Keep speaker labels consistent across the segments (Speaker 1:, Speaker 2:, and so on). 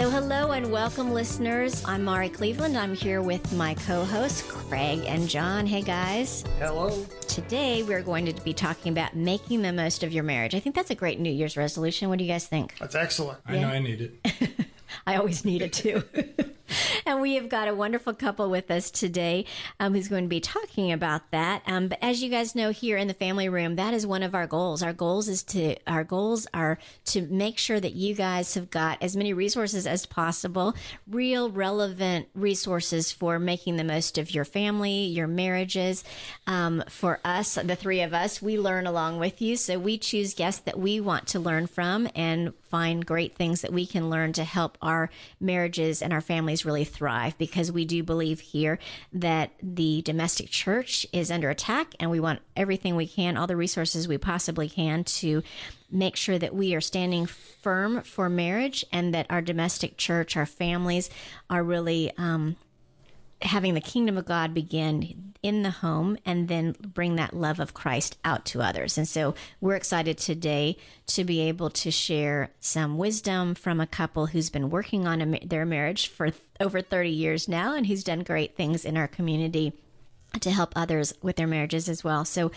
Speaker 1: So, hello and welcome, listeners. I'm Mari Cleveland. I'm here with my co hosts, Craig and John. Hey, guys.
Speaker 2: Hello.
Speaker 1: Today, we're going to be talking about making the most of your marriage. I think that's a great New Year's resolution. What do you guys think?
Speaker 2: That's excellent.
Speaker 3: I know I need it.
Speaker 1: I always need it too. and we have got a wonderful couple with us today um, who's going to be talking about that. Um, but as you guys know, here in the family room, that is one of our goals. Our goals is to our goals are to make sure that you guys have got as many resources as possible, real relevant resources for making the most of your family, your marriages. Um, for us, the three of us, we learn along with you, so we choose guests that we want to learn from and find great things that we can learn to help our marriages and our families really thrive because we do believe here that the domestic church is under attack and we want everything we can, all the resources we possibly can to make sure that we are standing firm for marriage and that our domestic church, our families are really um, having the kingdom of God begin in the home and then bring that love of Christ out to others. And so we're excited today to be able to share some wisdom from a couple who's been working on a, their marriage for th- over 30 years now and who's done great things in our community to help others with their marriages as well. So,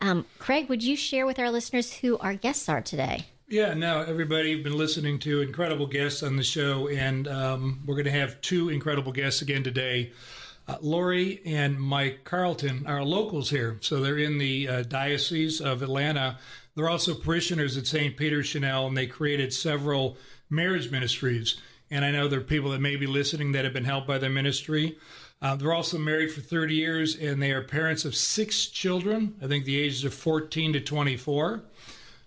Speaker 1: um, Craig, would you share with our listeners who our guests are today?
Speaker 3: Yeah, now everybody have been listening to incredible guests on the show, and um, we're going to have two incredible guests again today. Uh, Laurie and Mike Carlton are locals here, so they're in the uh, Diocese of Atlanta. They're also parishioners at St. Peter Chanel, and they created several marriage ministries. And I know there are people that may be listening that have been helped by their ministry. Uh, they're also married for 30 years, and they are parents of six children. I think the ages of 14 to 24.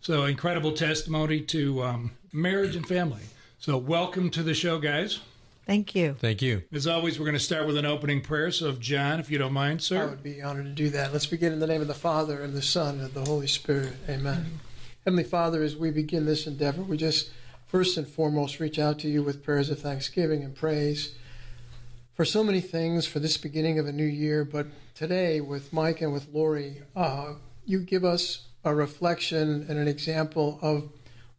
Speaker 3: So incredible testimony to um, marriage and family. So welcome to the show, guys.
Speaker 4: Thank you.
Speaker 5: Thank you.
Speaker 3: As always, we're going to start with an opening prayer. So, John, if you don't mind, sir.
Speaker 2: I would be honored to do that. Let's begin in the name of the Father, and the Son, and the Holy Spirit. Amen. Heavenly Father, as we begin this endeavor, we just first and foremost reach out to you with prayers of thanksgiving and praise for so many things for this beginning of a new year. But today, with Mike and with Laurie, uh, you give us a reflection and an example of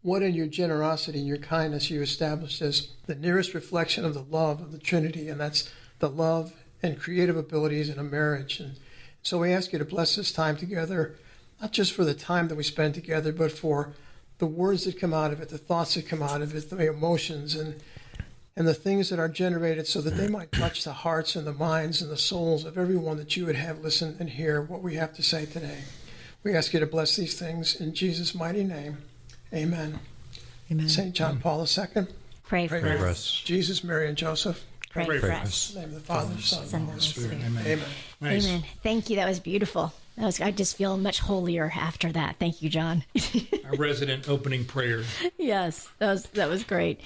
Speaker 2: what in your generosity and your kindness you established as the nearest reflection of the love of the Trinity, and that's the love and creative abilities in a marriage. And so we ask you to bless this time together, not just for the time that we spend together, but for the words that come out of it, the thoughts that come out of it, the emotions and and the things that are generated so that they might touch the hearts and the minds and the souls of everyone that you would have listen and hear what we have to say today. We ask you to bless these things in Jesus' mighty name. Amen.
Speaker 4: Amen.
Speaker 2: St. John Paul II.
Speaker 1: Pray for
Speaker 2: Pray
Speaker 1: us.
Speaker 5: for us.
Speaker 2: Jesus, Mary, and Joseph.
Speaker 1: Pray,
Speaker 3: Pray
Speaker 1: for
Speaker 3: for
Speaker 1: us.
Speaker 2: In the name of the Father, Son, and Holy
Speaker 1: Holy
Speaker 2: Spirit.
Speaker 1: Spirit.
Speaker 3: Amen.
Speaker 2: Amen.
Speaker 3: Nice.
Speaker 1: Amen. Thank you. That was beautiful. That was. I just feel much holier after that. Thank you, John.
Speaker 3: Our resident opening prayer.
Speaker 1: yes, that was that was great.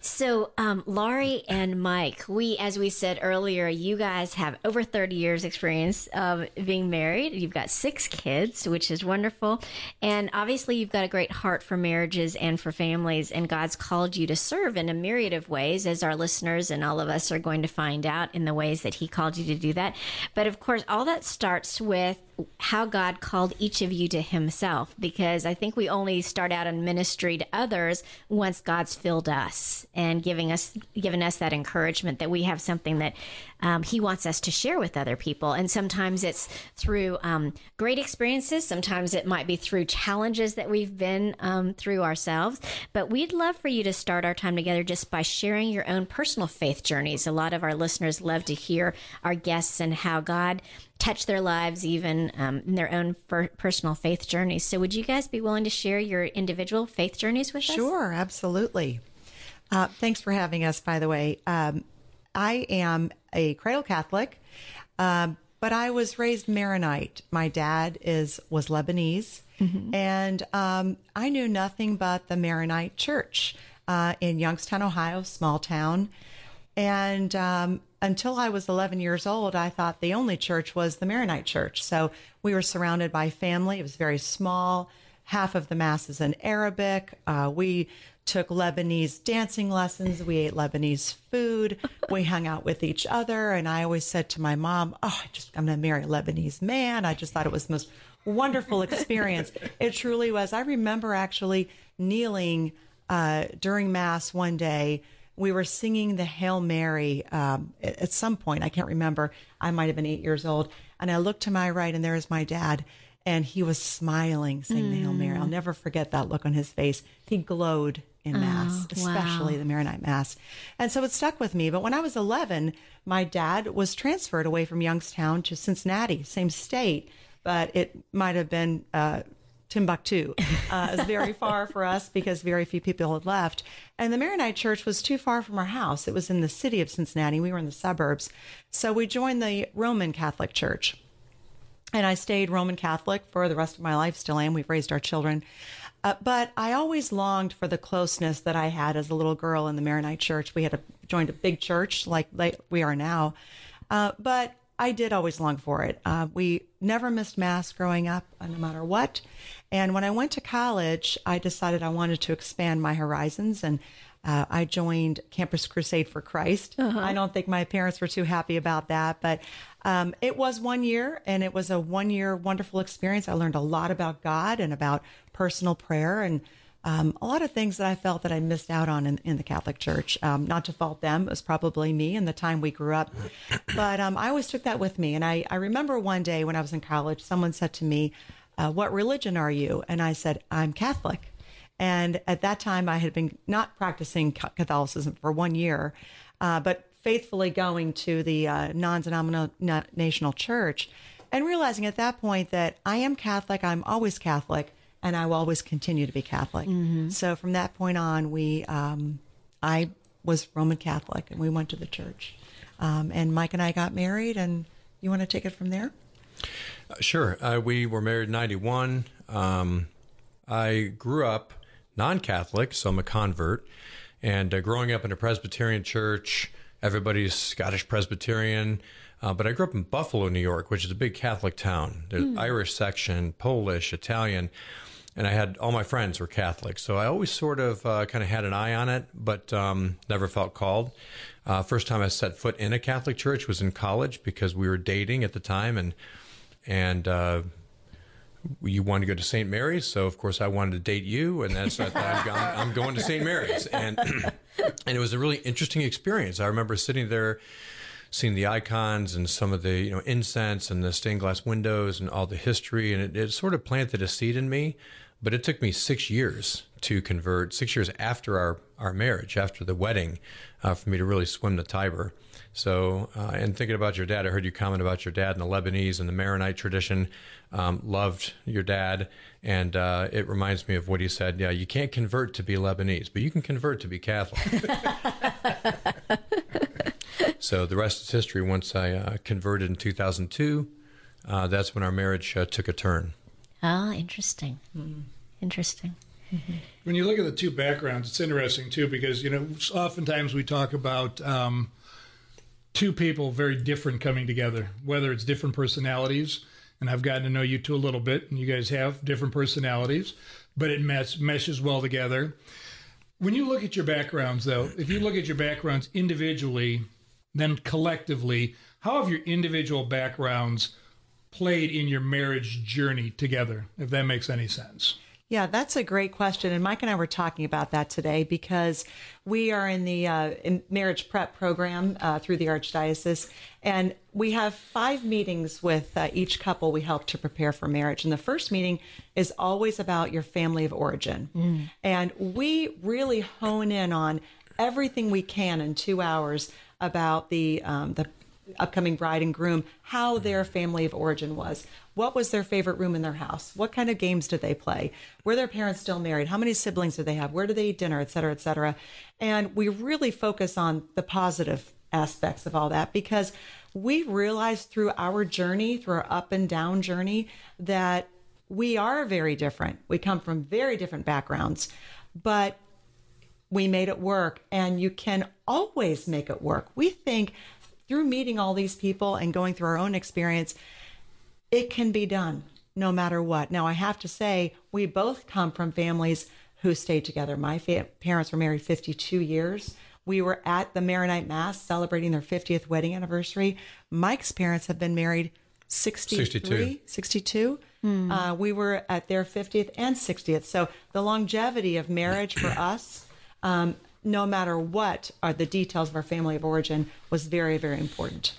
Speaker 1: So, um, Laurie and Mike, we, as we said earlier, you guys have over thirty years experience of being married. You've got six kids, which is wonderful, and obviously you've got a great heart for marriages and for families. And God's called you to serve in a myriad of ways, as our listeners and all of us are going to find out in the ways that He called you to do that. But of course, all that starts with how God called each of you to Himself, because I think we only start out in ministry to others once God's filled us and giving us given us that encouragement that we have something that um, He wants us to share with other people. And sometimes it's through um, great experiences, sometimes it might be through challenges that we've been um, through ourselves. But we'd love for you to start our time together just by sharing your own personal faith journeys. A lot of our listeners love to hear our guests and how God touched their lives, even um, in their own per- personal faith journeys. So, would you guys be willing to share your individual faith journeys with us?
Speaker 4: Sure, absolutely. Uh, thanks for having us, by the way. Um, I am a cradle Catholic, um, but I was raised Maronite. My dad is was Lebanese, and um, I knew nothing but the Maronite Church uh, in Youngstown, Ohio, small town. And um, until I was 11 years old, I thought the only church was the Maronite church. So we were surrounded by family. It was very small. Half of the mass is in Arabic. Uh, we took Lebanese dancing lessons. We ate Lebanese food. We hung out with each other. And I always said to my mom, Oh, I just, I'm going to marry a Lebanese man. I just thought it was the most wonderful experience. it truly was. I remember actually kneeling uh, during Mass one day. We were singing the Hail Mary um, at, at some point. I can't remember. I might have been eight years old. And I looked to my right, and there is my dad and he was smiling, saying the Hail Mary. I'll never forget that look on his face. He glowed in Mass, especially the Maronite Mass. And so it stuck with me. But when I was 11, my dad was transferred away from Youngstown to Cincinnati, same state, but it might have been uh, Timbuktu. Uh, it's very far for us because very few people had left. And the Maronite Church was too far from our house. It was in the city of Cincinnati. We were in the suburbs. So we joined the Roman Catholic Church and I stayed Roman Catholic for the rest of my life. Still am. We've raised our children, uh, but I always longed for the closeness that I had as a little girl in the Maronite Church. We had a, joined a big church like, like we are now, uh, but I did always long for it. Uh, we never missed mass growing up, uh, no matter what. And when I went to college, I decided I wanted to expand my horizons and. Uh, I joined Campus Crusade for Christ. I don't think my parents were too happy about that, but um, it was one year and it was a one year wonderful experience. I learned a lot about God and about personal prayer and um, a lot of things that I felt that I missed out on in, in the Catholic Church. Um, not to fault them, it was probably me and the time we grew up. But um, I always took that with me. And I, I remember one day when I was in college, someone said to me, uh, What religion are you? And I said, I'm Catholic. And at that time, I had been not practicing Catholicism for one year, uh, but faithfully going to the uh, non denominational church and realizing at that point that I am Catholic, I'm always Catholic, and I will always continue to be Catholic. Mm-hmm. So from that point on, we, um, I was Roman Catholic and we went to the church. Um, and Mike and I got married, and you want to take it from there?
Speaker 5: Uh, sure. Uh, we were married in 91. Um, I grew up non Catholic, so I'm a convert. And uh, growing up in a Presbyterian church, everybody's Scottish Presbyterian. Uh, but I grew up in Buffalo, New York, which is a big Catholic town. There's mm. Irish section, Polish, Italian, and I had all my friends were Catholic. So I always sort of uh, kind of had an eye on it, but um, never felt called. Uh, first time I set foot in a Catholic church was in college because we were dating at the time, and and uh, you wanted to go to St. Mary's, so of course I wanted to date you, and that's I'm, I'm going to St. Mary's, and and it was a really interesting experience. I remember sitting there, seeing the icons and some of the you know incense and the stained glass windows and all the history, and it, it sort of planted a seed in me. But it took me six years to convert, six years after our, our marriage, after the wedding, uh, for me to really swim the Tiber. So, uh, and thinking about your dad, I heard you comment about your dad and the Lebanese and the Maronite tradition. Um, loved your dad, and uh, it reminds me of what he said. Yeah, you can't convert to be Lebanese, but you can convert to be Catholic. so the rest is history. Once I uh, converted in 2002, uh, that's when our marriage uh, took a turn.
Speaker 1: Ah, interesting. Mm. Interesting.
Speaker 3: Mm-hmm. When you look at the two backgrounds, it's interesting too because you know oftentimes we talk about um, two people very different coming together, whether it's different personalities. And I've gotten to know you two a little bit, and you guys have different personalities, but it mes- meshes well together. When you look at your backgrounds, though, if you look at your backgrounds individually, then collectively, how have your individual backgrounds played in your marriage journey together, if that makes any sense?
Speaker 4: Yeah, that's a great question. And Mike and I were talking about that today because we are in the uh, in marriage prep program uh, through the Archdiocese. And we have five meetings with uh, each couple we help to prepare for marriage. And the first meeting is always about your family of origin. Mm. And we really hone in on everything we can in two hours about the um, the upcoming bride and groom how their family of origin was. What was their favorite room in their house? What kind of games did they play? Were their parents still married? How many siblings did they have? Where did they eat dinner, et cetera, et cetera? And we really focus on the positive aspects of all that because we realized through our journey, through our up and down journey, that we are very different. We come from very different backgrounds, but we made it work, and you can always make it work. We think through meeting all these people and going through our own experience, it can be done no matter what. Now, I have to say, we both come from families who stayed together. My fa- parents were married 52 years. We were at the Maronite Mass celebrating their 50th wedding anniversary. Mike's parents have been married 63,
Speaker 5: 62.
Speaker 4: 62. Uh, we were at their 50th and 60th. So the longevity of marriage for us, um, no matter what are the details of our family of origin, was very, very important.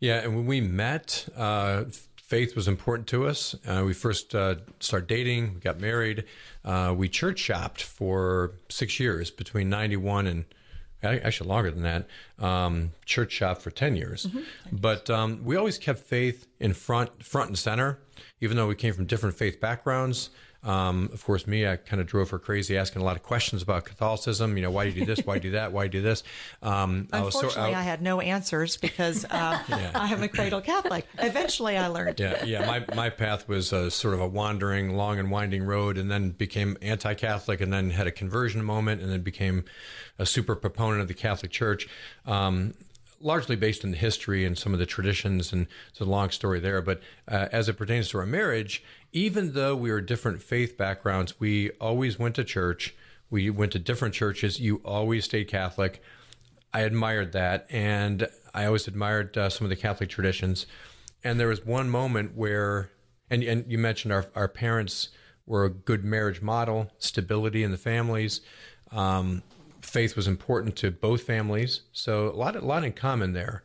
Speaker 5: Yeah, and when we met, uh, faith was important to us. Uh, we first uh, started dating, we got married. Uh, we church shopped for six years between 91 and actually longer than that. Um, church shop for 10 years. But um, we always kept faith in front, front and center, even though we came from different faith backgrounds. Um, of course, me, I kind of drove her crazy, asking a lot of questions about Catholicism. You know, why do you do this? Why do you do that? Why do you do this? Um, I was so-
Speaker 4: Unfortunately, I, had no answers because uh, I am a cradle Catholic. Eventually, I learned.
Speaker 5: yeah, yeah. My my path was a, sort of a wandering, long and winding road, and then became anti-Catholic, and then had a conversion moment, and then became a super proponent of the Catholic Church. Um, largely based on the history and some of the traditions, and it's a long story there. But uh, as it pertains to our marriage, even though we were different faith backgrounds, we always went to church. We went to different churches. You always stayed Catholic. I admired that, and I always admired uh, some of the Catholic traditions. And there was one moment where, and and you mentioned our our parents were a good marriage model, stability in the families. Um, faith was important to both families, so a lot a lot in common there.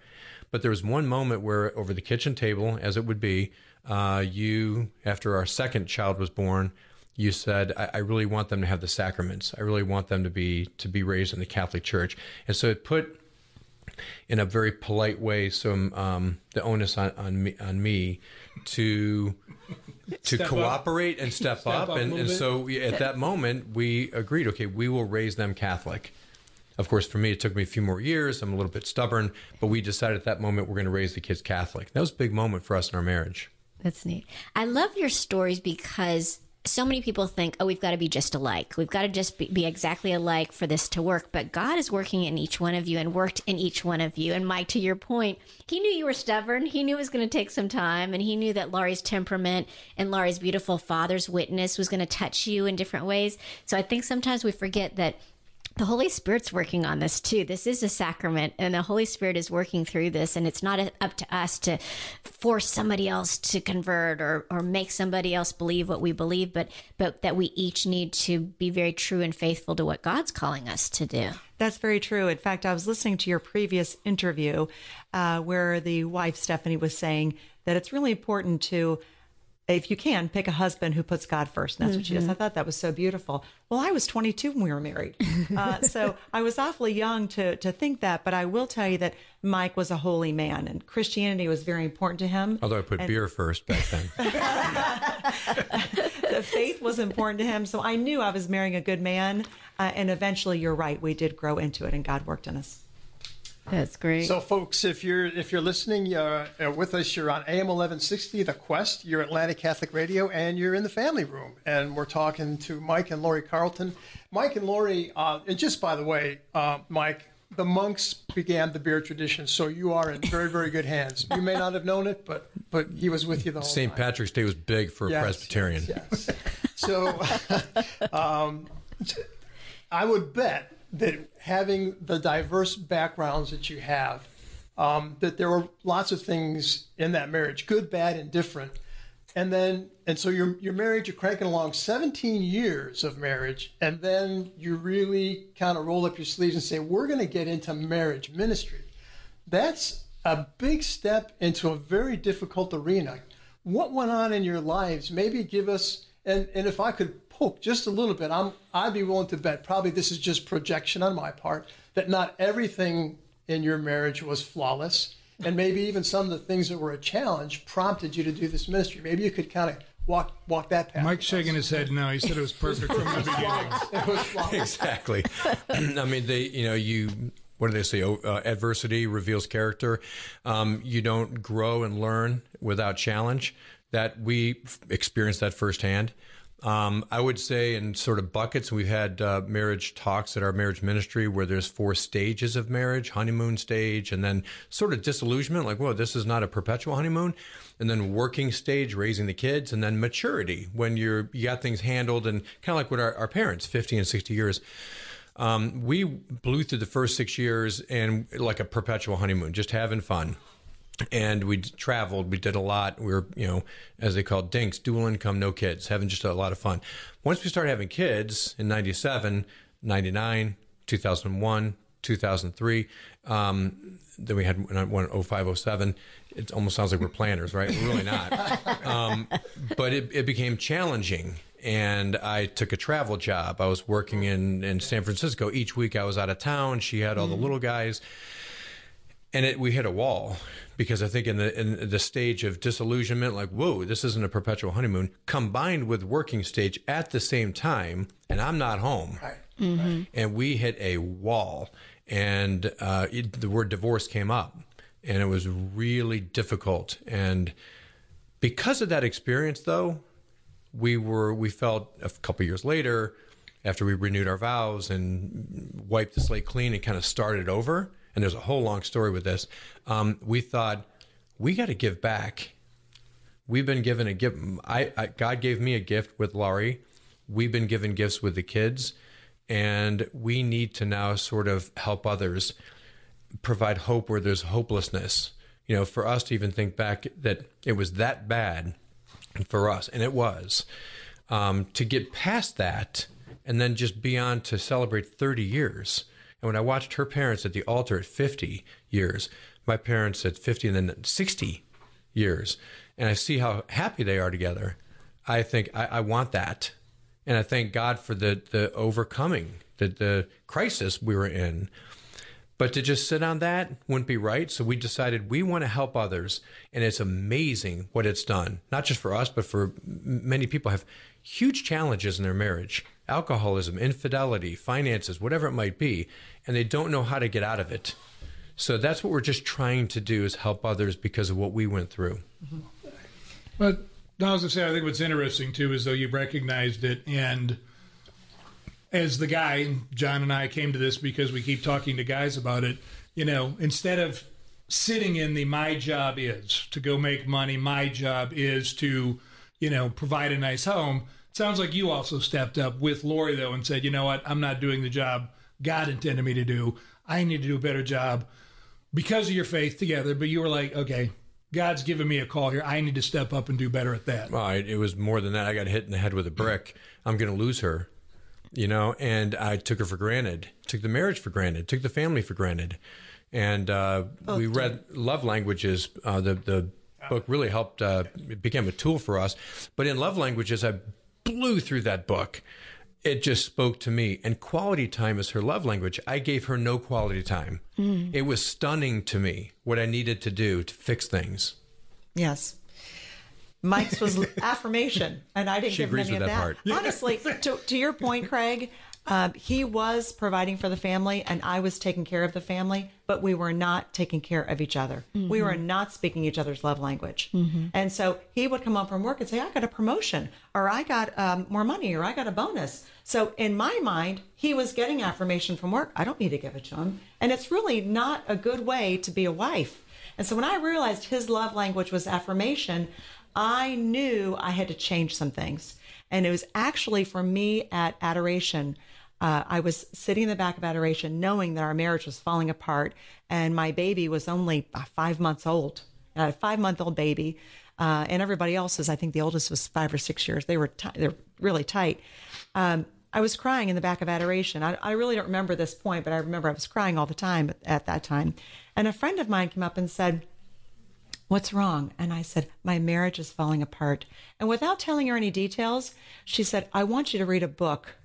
Speaker 5: But there was one moment where, over the kitchen table, as it would be, uh, you, after our second child was born, you said, I, "I really want them to have the sacraments. I really want them to be to be raised in the Catholic Church." And so it put in a very polite way some um, the onus on, on me on me to to
Speaker 3: Step up.
Speaker 5: cooperate and step,
Speaker 3: Step
Speaker 5: up,
Speaker 3: up
Speaker 5: and, and so we, at that moment we agreed okay we will raise them catholic of course for me it took me a few more years i'm a little bit stubborn but we decided at that moment we're going to raise the kids catholic that was a big moment for us in our marriage
Speaker 1: That's neat. I love your stories because so many people think, oh, we've got to be just alike. We've got to just be, be exactly alike for this to work. But God is working in each one of you and worked in each one of you. And Mike, to your point, he knew you were stubborn. He knew it was going to take some time. And he knew that Laurie's temperament and Laurie's beautiful father's witness was going to touch you in different ways. So I think sometimes we forget that the Holy Spirit's working on this too. This is a sacrament, and the Holy Spirit is working through this. And it's not up to us to force somebody else to convert or, or make somebody else believe what we believe, but but that we each need to be very true and faithful to what God's calling us to do.
Speaker 4: That's very true. In fact, I was listening to your previous interview uh, where the wife, Stephanie, was saying that it's really important to, if you can, pick a husband who puts God first. And that's what she does. I thought that was so beautiful. Well, I was 22 when we were married. Uh, so I was awfully young to, to think that. But I will tell you that Mike was a holy man and Christianity was very important to him.
Speaker 5: although i put beer first back then
Speaker 4: the faith was important to him. So I knew I was marrying a good man. Uh, and eventually, you're right, we did grow into it and God worked in us.
Speaker 1: That's great.
Speaker 2: So, folks, if you're if you're listening you're, uh, with us, you're on AM 1160, The Quest. You're Atlanta Catholic Radio, and you're in the family room. And we're talking to Mike and Laurie Carlton. Mike and Laurie, uh, and just by the way, uh, Mike, the monks began the beer tradition, so you are in very very good hands. You may not have known it, but but he was with you the whole
Speaker 5: st
Speaker 2: time.
Speaker 5: patrick's day was big for a
Speaker 2: Yes,
Speaker 5: presbyterian
Speaker 2: Yes. So, um, I would bet that having the diverse backgrounds that you have, um, that there were lots of things in that marriage, good, bad, and different. And then, and so you're you're married, you're cranking along 17 years of marriage, and then you really kind of roll up your sleeves and say, "We're going to get into marriage ministry." That's a big step into a very difficult arena. What went on in your lives? Maybe give us and and if I could poke just a little bit, I'm I'd be willing to bet probably this is just projection on my part that not everything in your marriage was flawless, and maybe even some of the things that were a challenge prompted you to do this ministry. Maybe you could kind of walk walk that path.
Speaker 3: Mike's shaking his head no. He said it was perfect from the beginning.
Speaker 2: It was flawless.
Speaker 5: exactly. I mean, they, you know, you, what do they say? Oh, Uh, adversity reveals character. Um, you don't grow and learn without challenge. That we experienced that firsthand. Um, I would say in sort of buckets, we've had uh, marriage talks at our marriage ministry where there's four stages of marriage honeymoon stage, and then sort of disillusionment, like, whoa, this is not a perpetual honeymoon. And then working stage, raising the kids, and then maturity when you're you got things handled, and kind of like what our, our parents, 50 and 60 years. Um, we blew through the first six years and like a perpetual honeymoon, just having fun and we traveled. We did a lot. We were, you know, as they call it, dinks, dual income, no kids, having just a lot of fun. Once we started having kids in 97, 99, 2001, 2003, um, then we had one 05, 07. It almost sounds like we're planners, right? We're really not. Um, but it, it became challenging and I took a travel job. I was working in, in San Francisco. Each week I was out of town. She had all the little guys. And it, we hit a wall because I think in the in the stage of disillusionment, like whoa, this isn't a perpetual honeymoon, combined with working stage at the same time, and I'm not home,
Speaker 2: Right.
Speaker 1: Mm-hmm.
Speaker 5: and we hit a wall, and uh, it, the word divorce came up, and it was really difficult, and because of that experience, though, we were we felt a couple years later, after we renewed our vows and wiped the slate clean and kind of started over. And there's a whole long story with this. Um, we thought we got to give back. We've been given a gift. I, I God gave me a gift with Laurie. We've been given gifts with the kids, and we need to now sort of help others provide hope where there's hopelessness. You know, for us to even think back that it was that bad for us, and it was, um, to get past that and then just be on to celebrate 30 years. And when I watched her parents at the altar at 50 years, my parents at 50 and then 60 years, and I see how happy they are together, I think I, I want that. And I thank God for the, the overcoming, the, the crisis we were in. But to just sit on that wouldn't be right. So we decided we want to help others. And it's amazing what it's done, not just for us, but for many people have huge challenges in their marriage alcoholism, infidelity, finances, whatever it might be. And they don't know how to get out of it. So that's what we're just trying to do is help others because of what we went through. Mm-hmm.
Speaker 3: But I was gonna say, I think what's interesting too is though you've recognized it, and as the guy, John and I came to this because we keep talking to guys about it. You know, instead of sitting in the my job is to go make money, my job is to, you know, provide a nice home. Sounds like you also stepped up with Laurie though and said, you know what, I'm not doing the job God intended me to do. I need to do a better job because of your faith together. But you were like, okay, God's given me a call here. I need to step up and do better at that.
Speaker 5: Well, I, it was more than that. I got hit in the head with a brick. I'm going to lose her, you know, and I took her for granted, took the marriage for granted, took the family for granted. And uh, we read Love Languages. Uh, the, the book really helped, uh, it became a tool for us. But in Love Languages, I blew through that book. It just spoke to me. And quality time is her love language. I gave her no quality time. Mm. It was stunning to me what I needed to do to fix things.
Speaker 4: Yes. Mike's was affirmation, and I didn't
Speaker 5: She
Speaker 4: give
Speaker 5: with
Speaker 4: of
Speaker 5: that
Speaker 4: that.
Speaker 5: part.
Speaker 4: Honestly, to, to your point, Craig, um, he was providing for the family, and I was taking care of the family, but we were not taking care of each other. We were not speaking each other's love language. And so he would come home from work and say, I got a promotion, or I got um, more money, or I got a bonus. So in my mind, he was getting affirmation from work. I don't need to give it to him. And it's really not a good way to be a wife. And so when I realized his love language was affirmation, I knew I had to change some things. And it was actually for me at adoration. Uh, I was sitting in the back of adoration knowing that our marriage was falling apart and my baby was only uh, five months old. A five month old baby. Uh, and everybody else's, I think the oldest was five or six years. They were ti they're really tight. Um, I was crying in the back of adoration. I, I really don't remember this point, but I remember I was crying all the time at, at that time. And a friend of mine came up and said, What's wrong? And I said, My marriage is falling apart. And without telling her any details, she said, I want you to read a book.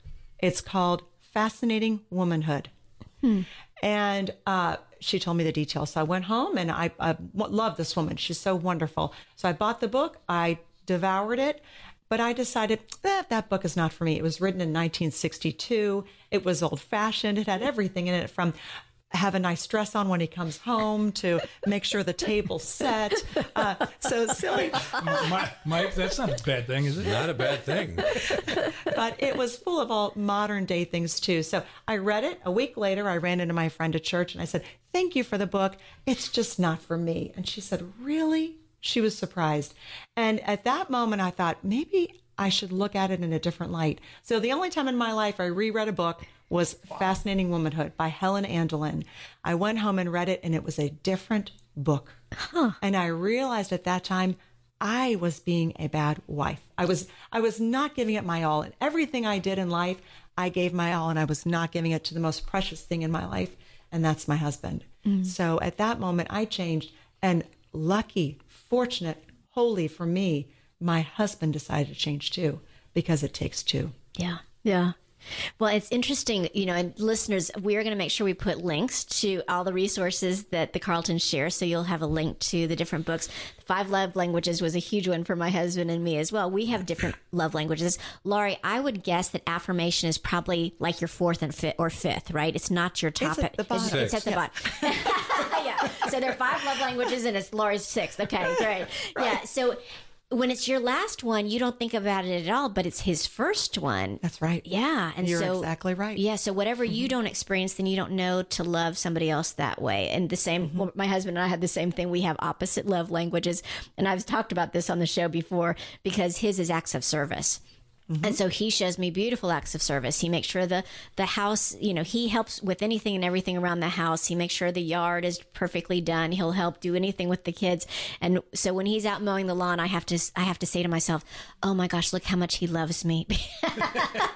Speaker 4: It's called Fascinating Womanhood. And uh, she told me the details. So I went home and I, I love this woman. She's so wonderful. So I bought the book, I devoured it, but I decided eh, that book is not for me. It was written in 1962, it was old fashioned, it had everything in it from have a nice dress on when he comes home, to make sure the table's set. Uh, so silly,
Speaker 3: Mike, that's not a bad thing, is it?
Speaker 5: Not a bad thing.
Speaker 4: but it was full of all modern day things too. So I read it. A week later, I ran into my friend at church and I said, Thank you for the book. It's just not for me. And she said, Really? She was surprised. And at that moment, I thought, maybe I should look at it in a different light. So the only time in my life I reread a book was Fascinating Womanhood by Helen Andelin. I went home and read it, and it was a different book. And I realized at that time, I was being a bad wife. I was I was not giving it my all. And everything I did in life, I gave my all and I was not giving it to the most precious thing in my life, and that's my husband. Mm. So at that moment I changed and lucky, fortunate, holy for me, my husband decided to change too because it takes two.
Speaker 1: Yeah. Yeah. Well, it's interesting, you know, and listeners, we are going to make sure we put links to all the resources that the Carlton share. So you'll have a link to the different books. Five love languages was a huge one for my husband and me as well. We have different love languages. Laurie, I would guess that affirmation is probably like your fourth and fifth or fifth, right? It's not your top.
Speaker 4: at the bottom.
Speaker 1: It's, it's at the bottom. yeah. So there are five love languages and it's Laurie's sixth. Okay, great. Yeah. So when it's your last one, you don't think about it at all, but it's his first one.
Speaker 4: That's right.
Speaker 1: Yeah, and
Speaker 4: You're
Speaker 1: so
Speaker 4: exactly right. Mm-hmm.
Speaker 1: Yeah, so whatever you don't experience, then you don't know to love somebody else that way. And the same,
Speaker 4: Mm-hmm.
Speaker 1: well, my husband and I had the same thing. We have opposite love languages, and I've talked about this on the show before because his is acts of service.
Speaker 4: Mm-hmm.
Speaker 1: And so he shows me beautiful acts of service. He makes sure the the house, you know, he helps with anything and everything around the house. He makes sure the yard is perfectly done. He'll help do anything with the kids. And so when he's out mowing the lawn, I have to I have to say to myself, "Oh my gosh, look how much he loves me."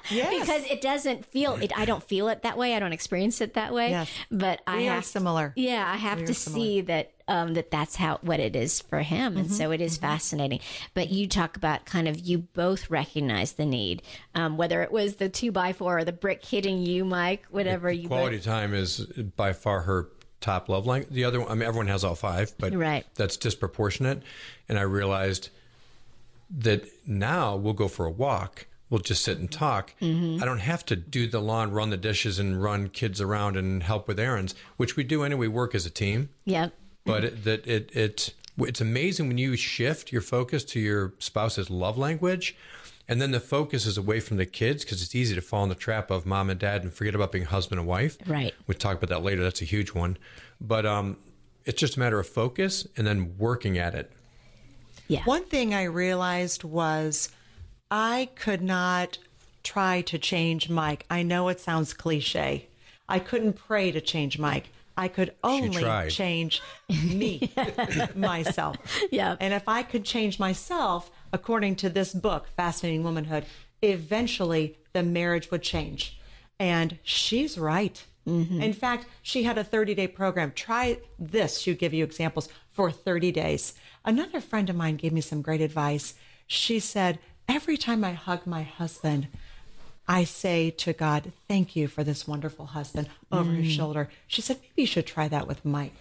Speaker 4: Yes.
Speaker 1: because it doesn't feel it. I don't feel it that way. I don't experience it that way.
Speaker 4: Yes.
Speaker 1: But I
Speaker 4: We are
Speaker 1: have
Speaker 4: similar.
Speaker 1: Yeah, I have
Speaker 4: We
Speaker 1: to see that um, that that's how what it is for him, and
Speaker 4: Mm-hmm.
Speaker 1: so it is fascinating. But you talk about kind of you both recognize the need, um, whether it was the two by four or the brick hitting you, Mike, whatever you
Speaker 5: Quality time is by far her top love language. The other one, I mean, everyone has all five, but
Speaker 1: Right.
Speaker 5: that's disproportionate. And I realized that now we'll go for a walk. We'll just sit and talk. I don't have to do the lawn, run the dishes, and run kids around and help with errands, which we do anyway. We work as a team,
Speaker 1: Yep.
Speaker 5: But it, that it it it's amazing when you shift your focus to your spouse's love language, and then the focus is away from the kids because it's easy to fall in the trap of mom and dad and forget about being husband and wife.
Speaker 1: Right.
Speaker 5: We talk about that later. That's a huge one, but um, it's just a matter of focus and then working at it.
Speaker 1: Yeah.
Speaker 4: One thing I realized was I could not try to change Mike. I know it sounds cliche. I couldn't pray to change Mike. I could only change me, myself.
Speaker 1: Yeah.
Speaker 4: And if I could change myself, according to this book, Fascinating Womanhood, eventually the marriage would change. And she's right. Mm-hmm. In fact, she had a 30 day program. Try this. She'll give you examples for 30 days. Another friend of mine gave me some great advice. She said, Every time I hug my husband, I say to God, Thank you for this wonderful husband over his mm. shoulder. She said, Maybe you should try that with Mike.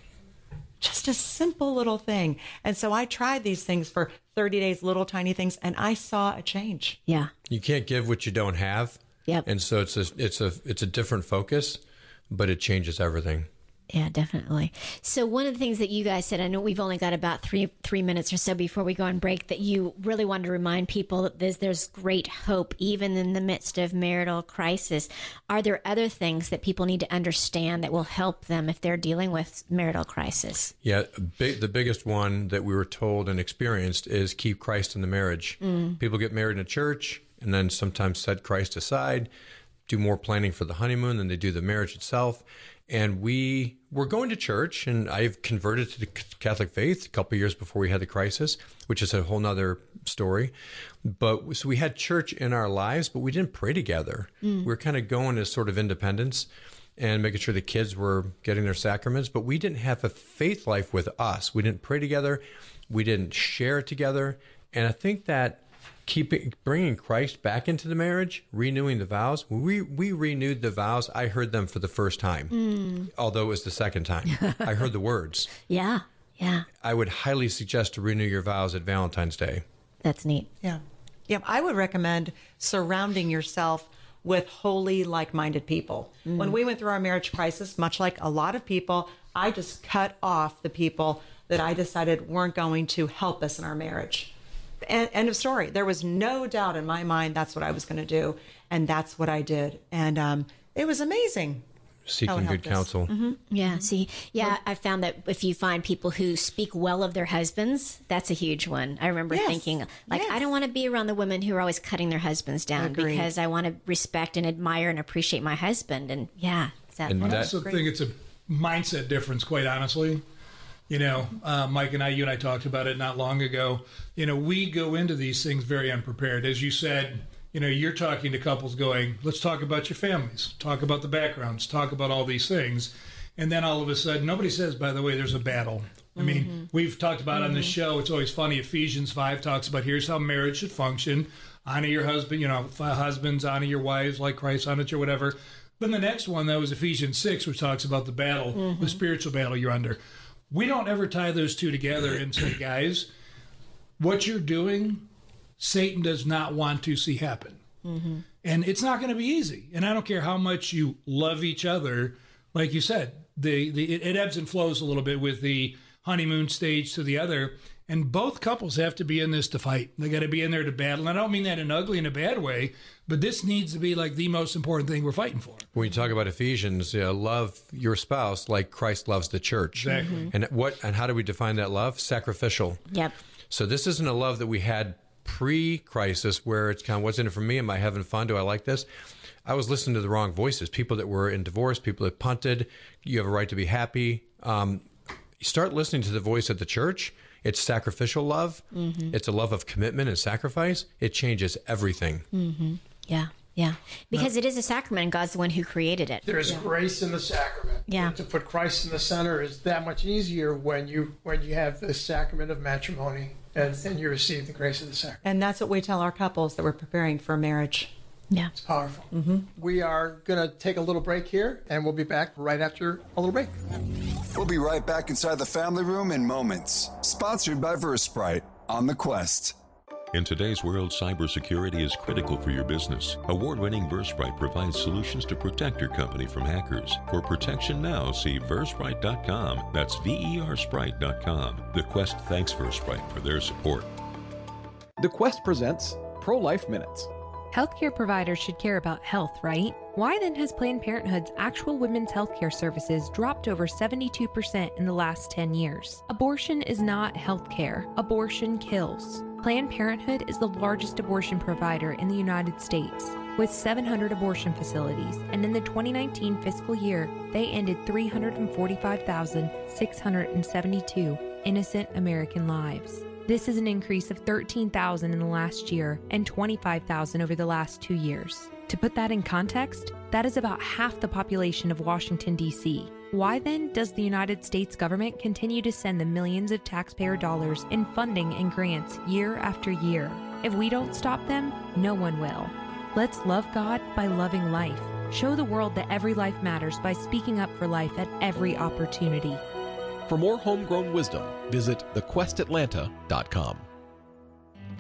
Speaker 4: Just a simple little thing. And so I tried these things for 30 days, little tiny things, and I saw a change.
Speaker 1: Yeah.
Speaker 5: You can't give what you don't have.
Speaker 1: Yep.
Speaker 5: And so it's a it's a it's a different focus, but it changes everything.
Speaker 1: Yeah, definitely. So one of the things that you guys said, I know we've only got about three three minutes or so before we go on break, that you really wanted to remind people that there's there's great hope even in the midst of marital crisis. Are there other things that people need to understand that will help them if they're dealing with marital crisis?
Speaker 5: Yeah, big, the biggest one that we were told and experienced is keep Christ in the marriage. Mm. People get married in a church and then sometimes set Christ aside, do more planning for the honeymoon than they do the marriage itself. And we were going to church, and I've converted to the Catholic faith a couple of years before we had the crisis, which is a whole nother story. But so we had church in our lives, but we didn't pray together. Mm. We were kind of going as sort of independence and making sure the kids were getting their sacraments, but we didn't have a faith life with us. We didn't pray together. We didn't share together. And I think that keeping bringing Christ back into the marriage, renewing the vows. We we renewed the vows. I heard them for the first time, hmm. although it was the second time. I heard the words.
Speaker 1: Yeah, yeah,
Speaker 5: I would highly suggest to renew your vows at Valentine's Day.
Speaker 1: that's neat.
Speaker 4: Yeah. Yeah. I would recommend surrounding yourself with holy, like minded people. Hmm. When we went through our marriage crisis, much like a lot of people, I just cut off the people that I decided weren't going to help us in our marriage. And, end of story. There was no doubt in my mind that's what I was going to do. And that's what I did. And um, it was amazing.
Speaker 5: Seeking
Speaker 4: helped
Speaker 5: good
Speaker 4: us.
Speaker 5: counsel.
Speaker 1: Yeah. See, yeah, I found that if you find people who speak well of their husbands, that's a huge one. I remember
Speaker 4: Yes.
Speaker 1: thinking, like, I don't want to be around the women who are always cutting their husbands down
Speaker 4: Agreed.
Speaker 1: because I want to respect and admire and appreciate my husband. And yeah, that,
Speaker 5: And
Speaker 3: I
Speaker 5: that-
Speaker 3: also think it's a mindset difference, quite honestly. You know, uh, Mike and I, you and I talked about it not long ago. You know, we go into these things very unprepared. As you said, you know, you're talking to couples going, let's talk about your families, talk about the backgrounds, talk about all these things. And then all of a sudden, nobody says, by the way, there's a battle. I mean, mm-hmm. we've talked about on this mm-hmm. show, it's always funny. Ephesians 5 talks about here's how marriage should function honor your husband, you know, husbands, honor your wives like Christ honored you, whatever. Then the next one, that was Ephesians 6, which talks about the battle, the mm-hmm. spiritual battle you're under. We don't ever tie those two together and say, guys, what you're doing, Satan does not want to see happen. Mm-hmm. And it's not going to be easy. And I don't care how much you love each other. Like you said, the, the it, it ebbs and flows a little bit with the honeymoon stage to the other. And both couples have to be in this to fight. They got to be in there to battle. And I don't mean that in ugly in a bad way, but this needs to be like the most important thing we're fighting for.
Speaker 5: When you talk about Ephesians, uh, love your spouse like Christ loves the church.
Speaker 3: Exactly.
Speaker 5: And what and how do we define that love? Sacrificial.
Speaker 1: yep.
Speaker 5: So this isn't a love that we had pre-crisis where it's kind of what's in it for me? Am I having fun? Do I like this? I was listening to the wrong voices. People that were in divorce, people that punted. You have a right to be happy. Um, you start listening to the voice of the church. It's sacrificial love. Mm-hmm. It's a love of commitment and sacrifice. It changes everything. Mm-hmm.
Speaker 1: Yeah. Yeah. Because it is a sacrament and God's the one who created it.
Speaker 2: There is grace in the sacrament.
Speaker 1: Yeah.
Speaker 2: And to put Christ in the center is that much easier when you when you have the sacrament of matrimony and, and you receive the grace of the sacrament.
Speaker 4: And that's what we tell our couples that we're preparing for marriage.
Speaker 1: Yeah.
Speaker 2: It's powerful. Mm-hmm. We are going to take a little break here, and we'll be back right after a little break.
Speaker 6: We'll be right back inside the family room in moments. Sponsored by Versprite on the Quest.
Speaker 7: In today's world, cybersecurity is critical for your business. Award winning Versprite provides solutions to protect your company from hackers. For protection now, see Versprite.com. That's V E R Sprite.com. The Quest thanks Versprite for their support.
Speaker 8: The Quest presents Pro Life Minutes.
Speaker 9: Healthcare providers should care about health, right? Why then has Planned Parenthood's actual women's healthcare services dropped over 72% in the last 10 years? Abortion is not healthcare. Abortion kills. Planned Parenthood is the largest abortion provider in the United States, with 700 abortion facilities, and in the 2019 fiscal year, they ended 345,672 innocent American lives. This is an increase of 13,000 in the last year and 25,000 over the last two years. To put that in context, that is about half the population of Washington, D.C. Why then does the United States government continue to send the millions of taxpayer dollars in funding and grants year after year? If we don't stop them, no one will. Let's love God by loving life. Show the world that every life matters by speaking up for life at every opportunity.
Speaker 8: For more homegrown wisdom, visit thequestatlanta.com.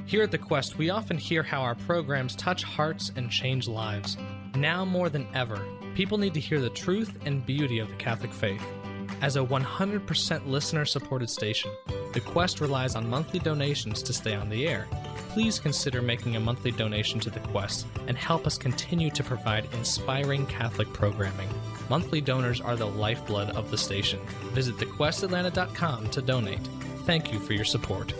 Speaker 10: Here at The Quest, we often hear how our programs touch hearts and change lives. Now more than ever, people need to hear the truth and beauty of the Catholic faith. As a 100% listener supported station, The Quest relies on monthly donations to stay on the air. Please consider making a monthly donation to The Quest and help us continue to provide inspiring Catholic programming. Monthly donors are the lifeblood of the station. Visit thequestatlanta.com to donate. Thank you for your support.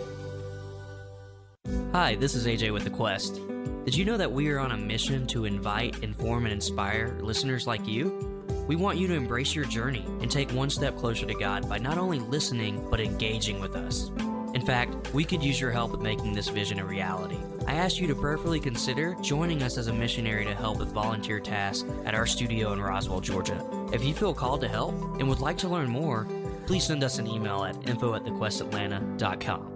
Speaker 11: Hi, this is AJ with The Quest. Did you know that we are on a mission to invite, inform, and inspire listeners like you? We want you to embrace your journey and take one step closer to God by not only listening, but engaging with us. In fact, we could use your help with making this vision a reality. I ask you to prayerfully consider joining us as a missionary to help with volunteer tasks at our studio in Roswell, Georgia. If you feel called to help and would like to learn more, please send us an email at info at thequestatlanta.com.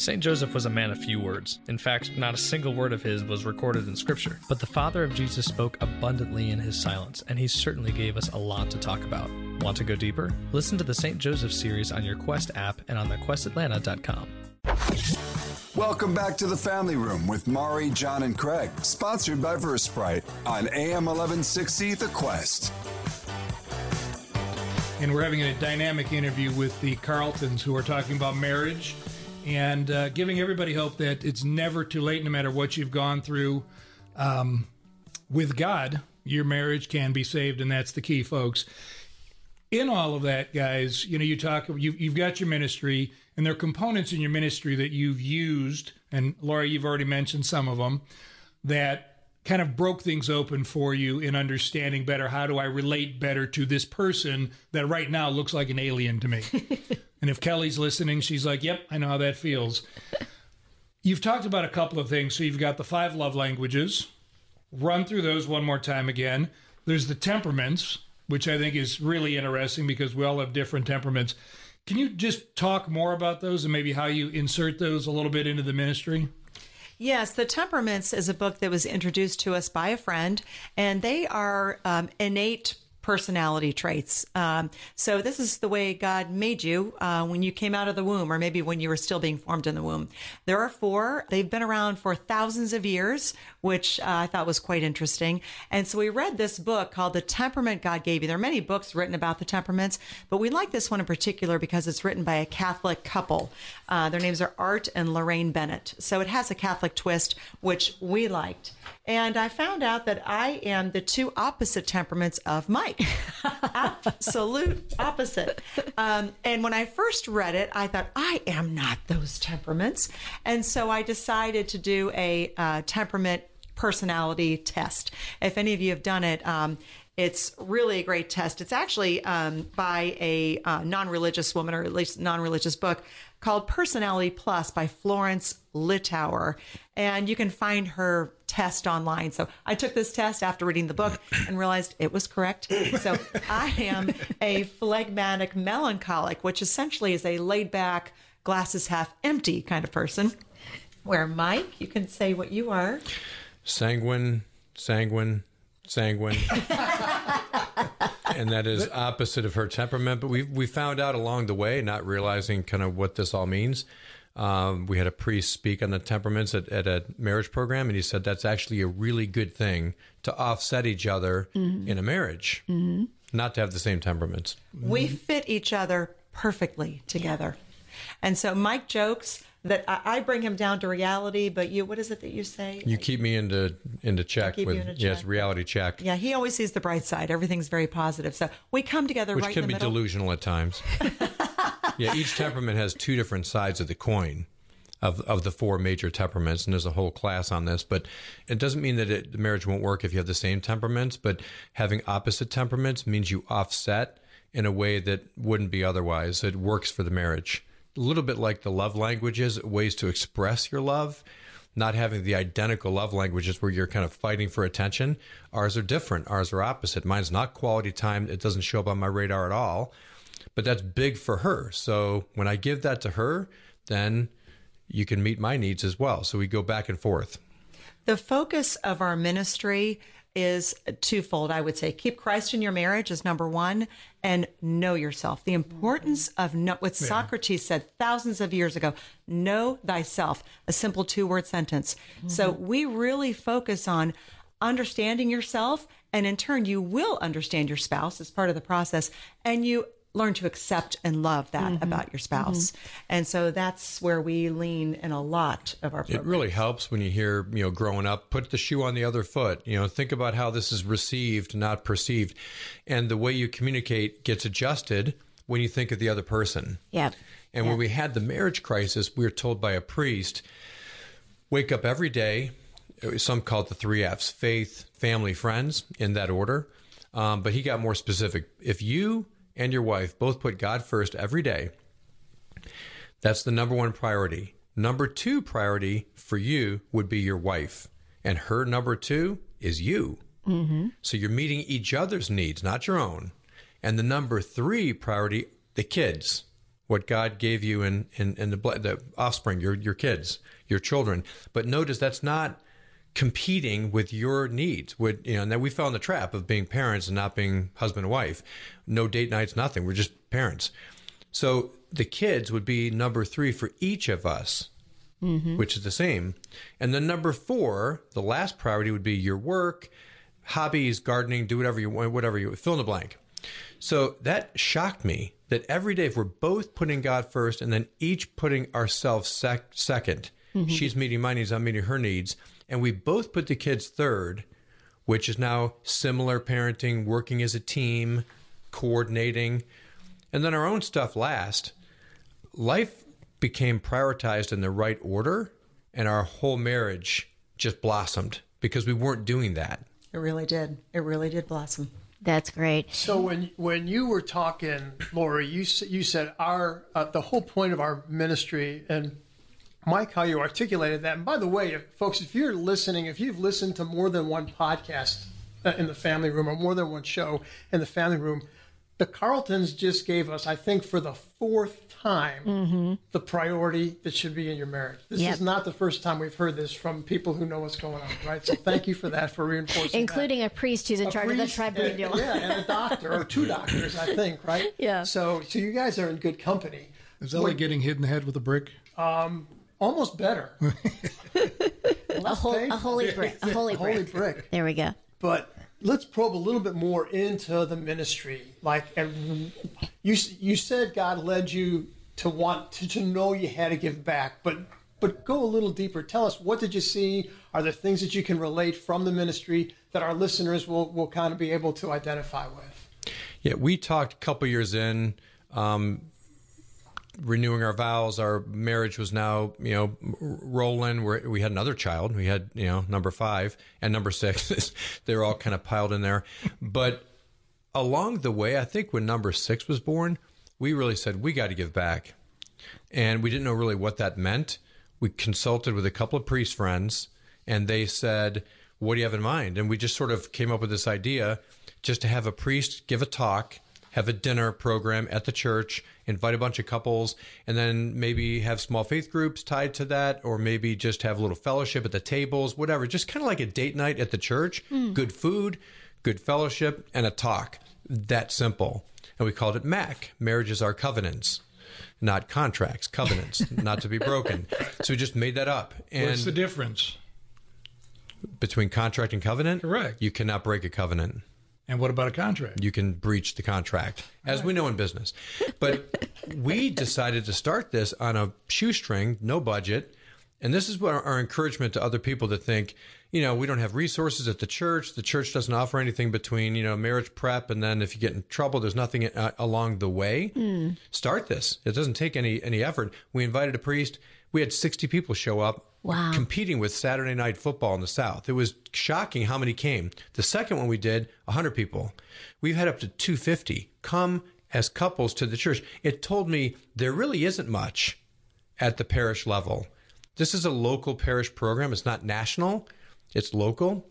Speaker 10: St. Joseph was a man of few words. In fact, not a single word of his was recorded in Scripture. But the father of Jesus spoke abundantly in his silence, and he certainly gave us a lot to talk about. Want to go deeper? Listen to the St. Joseph series on your Quest app and on thequestatlanta.com.
Speaker 6: Welcome back to the Family Room with Mari, John, and Craig, sponsored by Versprite on AM 1160 The Quest.
Speaker 3: And we're having a dynamic interview with the Carltons who are talking about marriage and uh, giving everybody hope that it's never too late, no matter what you've gone through. Um, with God, your marriage can be saved, and that's the key, folks. In all of that, guys, you know, you talk, you, you've got your ministry, and there are components in your ministry that you've used, and Laura, you've already mentioned some of them, that kind of broke things open for you in understanding better how do I relate better to this person that right now looks like an alien to me. and if Kelly's listening, she's like, "Yep, I know how that feels." You've talked about a couple of things. So you've got the five love languages. Run through those one more time again. There's the temperaments, which I think is really interesting because we all have different temperaments. Can you just talk more about those and maybe how you insert those a little bit into the ministry?
Speaker 4: Yes, The Temperaments is a book that was introduced to us by a friend, and they are um, innate personality traits. Um, so this is the way God made you uh, when you came out of the womb, or maybe when you were still being formed in the womb. There are four. They've been around for thousands of years, which uh, I thought was quite interesting. And so we read this book called The Temperament God Gave You. There are many books written about the temperaments, but we like this one in particular because it's written by a Catholic couple. Uh, their names are Art and Laraine Bennett. So it has a Catholic twist, which we liked. And I found out that I am the two opposite temperaments of Mike. Absolute opposite. Um, and when I first read it, I thought, I am not those temperaments. And so I decided to do a uh, temperament personality test. If any of you have done it, um, it's really a great test. It's actually um, by a uh, non religious woman, or at least non religious book called Personality Plus by Florence Littauer. And you can find her test online. So I took this test after reading the book and realized it was correct. So I am a phlegmatic melancholic, which essentially is a laid back, glasses half empty kind of person. Where Mike, you can say what you are.
Speaker 5: Sanguine, sanguine, sanguine. and that is opposite of her temperament. But we we found out along the way, not realizing kind of what this all means. Um, we had a priest speak on the temperaments at, at, a marriage program, and he said that's actually a really good thing to offset each other mm-hmm. in a marriage, mm-hmm. not to have the same temperaments.
Speaker 4: We fit each other perfectly together. And so Mike jokes that I, bring him down to reality, but you, what is it that you say?
Speaker 5: You keep me into into check with check. yes, reality check.
Speaker 4: Yeah, he always sees the bright side. Everything's very positive. So we come together
Speaker 5: Which
Speaker 4: right
Speaker 5: can
Speaker 4: be
Speaker 5: delusional at times. yeah, each temperament has two different sides of the coin. Of, of the four major temperaments, and there's a whole class on this, but it doesn't mean that it, the marriage won't work if you have the same temperaments. But having opposite temperaments means you offset in a way that wouldn't be otherwise. It works for the marriage a little bit like the love languages, ways to express your love. Not having the identical love languages where you're kind of fighting for attention. Ours are different. Ours are opposite. Mine's not quality time. It doesn't show up on my radar at all. But that's big for her. So when I give that to her, then you can meet my needs as well. So we go back and forth.
Speaker 4: The focus of our ministry is twofold, I would say. Keep Christ in your marriage is number one, and know yourself. The importance of know, what yeah. Socrates said thousands of years ago know thyself, a simple two word sentence. Mm-hmm. So we really focus on understanding yourself, and in turn, you will understand your spouse as part of the process, and you learn to accept and love that mm-hmm. about your spouse. Mm-hmm. And so that's where we lean in a lot of our programs.
Speaker 5: It really helps when you hear, you know, growing up, put the shoe on the other foot. You know, think about how this is received, not perceived. And the way you communicate gets adjusted when you think of the other person.
Speaker 1: Yeah.
Speaker 5: And
Speaker 1: yep.
Speaker 5: when we had the marriage crisis, we were told by a priest, wake up every day. Some call it the three F's faith, family, friends, in that order. Um, but he got more specific. If you and your wife both put God first every day, that's the number one priority. Number two priority for you would be your wife, and her number two is you.
Speaker 1: Mm-hmm.
Speaker 5: So you're meeting each other's needs, not your own. And the number three priority, the kids, what God gave you in, in, in the, the offspring, your, your kids, your children. But notice that's not competing with your needs. With, you know, and that we fell in the trap of being parents and not being husband and wife. No date nights, nothing. We're just parents. So the kids would be number three for each of us.
Speaker 1: Mm-hmm.
Speaker 5: Which is the same. And then number four, the last priority would be your work, hobbies, gardening, do whatever you want, whatever you fill in the blank. So that shocked me that every day, if we're both putting God first and then each putting ourselves sec- 2nd
Speaker 1: Mhm.
Speaker 5: she's meeting my needs, I'm meeting her needs, and we both put the kids third, which is now similar parenting, working as a team, coordinating, and then our own stuff last. Life became prioritized in the right order, and our whole marriage just blossomed because we weren't doing that.
Speaker 4: It really did. It really did blossom.
Speaker 1: That's great.
Speaker 2: So when when you were talking, Laurie, you you said our uh, the whole point of our ministry and Mike, how you articulated that. And by the way, if, folks, if you're listening, if you've listened to more than one podcast uh, in the family room or more than one show in the family room, the Carltons just gave us, I think, for the fourth time,
Speaker 1: Mm-hmm.
Speaker 2: the priority that should be in your marriage. This
Speaker 1: Yep.
Speaker 2: is not the first time we've heard this from people who know what's going on, right? So thank you for that, for reinforcing that.
Speaker 1: Including a priest who's in
Speaker 2: A
Speaker 1: charge
Speaker 2: priest
Speaker 1: of the
Speaker 2: and-
Speaker 1: tribunal.
Speaker 2: yeah, and a doctor or two doctors, I think, right?
Speaker 1: Yeah.
Speaker 2: So, so you guys are in good company.
Speaker 3: Is that like getting hit in the head with a brick?
Speaker 2: Um, almost better.
Speaker 1: a, hol- a holy brick. A holy brick.
Speaker 2: Holy brick.
Speaker 1: There we go.
Speaker 2: But let's probe a little bit more into the ministry. Like, you you said God led you to want to, to know you had to give back, but but go a little deeper. Tell us what did you see? Are there things that you can relate from the ministry that our listeners will will kind of be able to identify with?
Speaker 5: Yeah, we talked a couple years in, um, renewing our vows. Our marriage was now, you know, rolling. We're, we had another child. We had, you know, number five and number six. they were all kind of piled in there. But along the way, I think when number six was born, we really said, we got to give back. And we didn't know really what that meant. We consulted with a couple of priest friends, and they said, What do you have in mind? And we just sort of came up with this idea just to have a priest give a talk, have a dinner program at the church, invite a bunch of couples, and then maybe have small faith groups tied to that, or maybe just have a little fellowship at the tables, whatever. Just kind of like a date night at the church,
Speaker 1: Mm.
Speaker 5: good food, good fellowship, and a talk. That simple. And we called it MAC Marriages Are Covenants. Not contracts, covenants, not to be broken. So we just made that up. And
Speaker 3: What's the difference?
Speaker 5: between contract and covenant?
Speaker 3: Correct.
Speaker 5: You cannot break a covenant.
Speaker 3: And what about a contract?
Speaker 5: You can breach the contract, as we know in business. But we decided to start this on a shoestring, no budget. And this is what our, our encouragement to other people to think, you know, we don't have resources at the church. The church doesn't offer anything between, you know, marriage prep and then if you get in trouble, there's nothing uh, along the way.
Speaker 1: Mm.
Speaker 5: Start this. It doesn't take any any effort. We invited a priest. We had 60 people show up.
Speaker 1: Wow.
Speaker 5: Competing with Saturday night football in the South. It was shocking how many came. The second one we did, 100 people. We've had up to 250 come as couples to the church. It told me there really isn't much at the parish level. This is a local parish program. It's not national, it's local,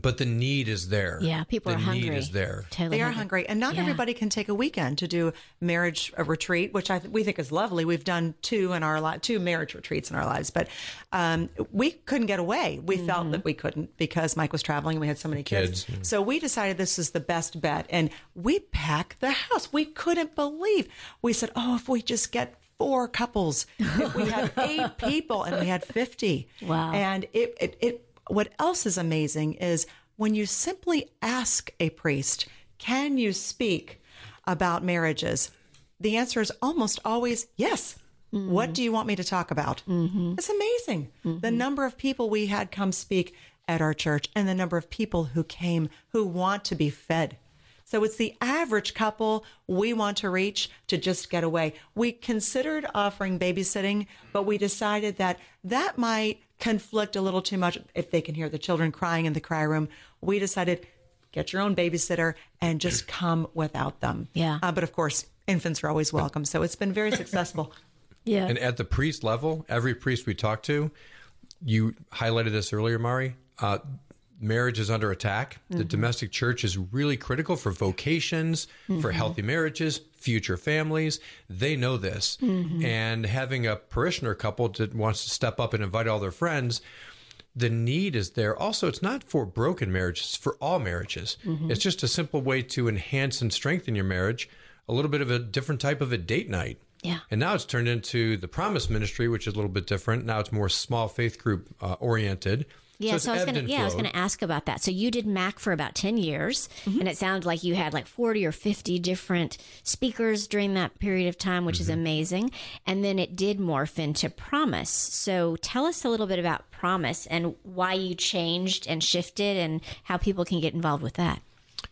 Speaker 5: but the need is there.
Speaker 1: Yeah, people
Speaker 5: the
Speaker 1: are hungry.
Speaker 5: need is there.
Speaker 1: Totally
Speaker 4: They are hungry, and not
Speaker 1: Yeah.
Speaker 4: everybody can take a weekend to do marriage a retreat, which I th- we think is lovely. We've done two in our li- two marriage retreats in our lives, but um, we couldn't get away. We felt that we couldn't because Mike was traveling and we had so many kids.
Speaker 5: Kids, yeah.
Speaker 4: So we decided this is the best bet, and we packed the house. We couldn't believe. We said, "Oh, if we just get." Four couples. If we had eight people and we had 50.
Speaker 1: Wow.
Speaker 4: And it, it, it, what else is amazing is when you simply ask a priest, can you speak about marriages? The answer is almost always yes. What do you want me to talk about? Mm-hmm. It's amazing. Mm-hmm. The number of people we had come speak at our church and the number of people who came who want to be fed. So it's the average couple we want to reach to just get away. We considered offering babysitting, but we decided that that might conflict a little too much if they can hear the children crying in the cry room. We decided get your own babysitter and just come without them.
Speaker 1: Yeah.
Speaker 4: Uh, but of course, infants are always welcome. So it's been very successful.
Speaker 1: Yeah.
Speaker 5: And at the priest level, every priest we talk to, you highlighted this earlier, Mari. Uh, marriage is under attack. The
Speaker 1: Mm-hmm.
Speaker 5: domestic church is really critical for vocations, for
Speaker 1: Mhm.
Speaker 5: healthy marriages, future families. They know this.
Speaker 1: Mhm.
Speaker 5: And having a parishioner couple that wants to step up and invite all their friends, the need is there. Also, it's not for broken marriages, it's for all marriages.
Speaker 1: Mhm.
Speaker 5: It's just a simple way to enhance and strengthen your marriage, a little bit of a different type of a date night.
Speaker 1: Yeah.
Speaker 5: And now it's turned into the Promise Ministry, which is a little bit different. Now it's more small faith group uh, oriented.
Speaker 1: Yeah,
Speaker 5: it's
Speaker 1: so, I was gonna yeah, I was gonna ask about that. So you did Mac for about ten years, and it sounded like you had like forty or fifty different speakers during that period of time, which is
Speaker 5: Mm-hmm.
Speaker 1: amazing. And then it did morph into Promise. So tell us a little bit about Promise and why you changed and shifted, and how people can get involved with that.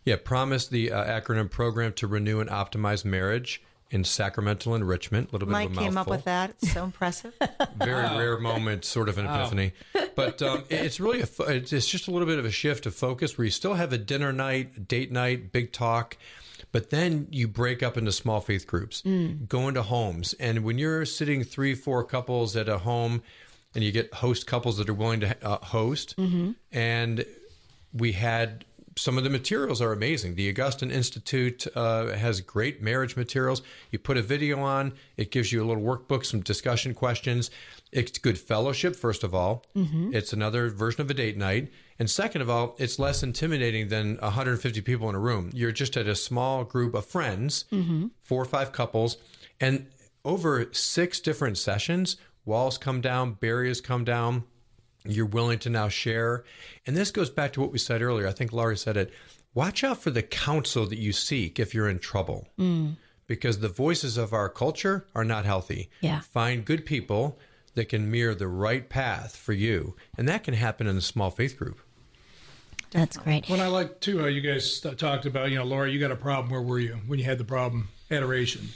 Speaker 5: Yeah, Promise, the uh, acronym program to renew and optimize marriage in sacramental enrichment. A little bit
Speaker 4: Mike
Speaker 5: of a
Speaker 4: came up with that. It's so impressive.
Speaker 5: very rare moment, sort of an
Speaker 4: Wow.
Speaker 5: epiphany. But um, it's really a, fo- it's it's just a little bit of a shift of focus where you still have a dinner night, date night, big talk, but then you break up into small faith groups,
Speaker 12: Mm.
Speaker 5: go into homes, and when you're sitting three, four couples at a home, and you get host couples that are willing to uh, host,
Speaker 12: Mhm.
Speaker 5: and we had some of the materials are amazing. The Augustine Institute uh, has great marriage materials. You put a video on, it gives you a little workbook, some discussion questions. It's good fellowship, first of all.
Speaker 12: Mhm.
Speaker 5: It's another version of a date night. And second of all, it's less intimidating than 150 people in a room. You're just at a small group of friends,
Speaker 12: Mhm.
Speaker 5: four or five couples, and over six different sessions, walls come down, barriers come down you're willing to now share. And this goes back to what we said earlier. I think Laurie said it. Watch out for the counsel that you seek if you're in trouble,
Speaker 1: Mm.
Speaker 5: because the voices of our culture are not healthy.
Speaker 1: Yeah.
Speaker 5: Find good people that can mirror the right path for you. And that can happen in a small faith group.
Speaker 1: That's great.
Speaker 3: When I like too, how you guys st- talked about, you know, Laura, you got a problem. Where were you when you had the problem? Adoration.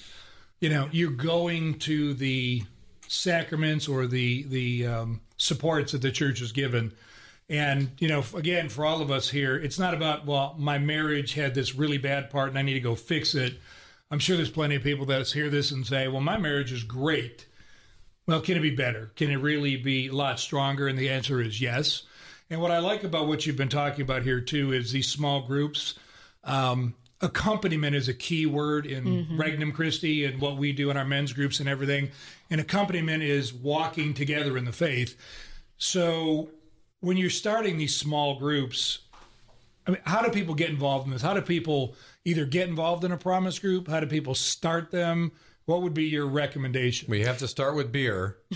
Speaker 3: You know, you're going to the sacraments or the the um, supports that the church has given, and you know, again, for all of us here, it's not about well, my marriage had this really bad part and I need to go fix it. I'm sure there's plenty of people that hear this and say, well, my marriage is great. Well, can it be better? Can it really be a lot stronger? And the answer is yes. And what I like about what you've been talking about here too is these small groups. Um, accompaniment is a key word in
Speaker 12: Mhm.
Speaker 3: Regnum Christi and what we do in our men's groups and everything. And accompaniment is walking together in the faith. So when you're starting these small groups, I mean, how do people get involved in this? How do people either get involved in a promise group? How do people start them? What would be your recommendation?
Speaker 5: We have to start with beer,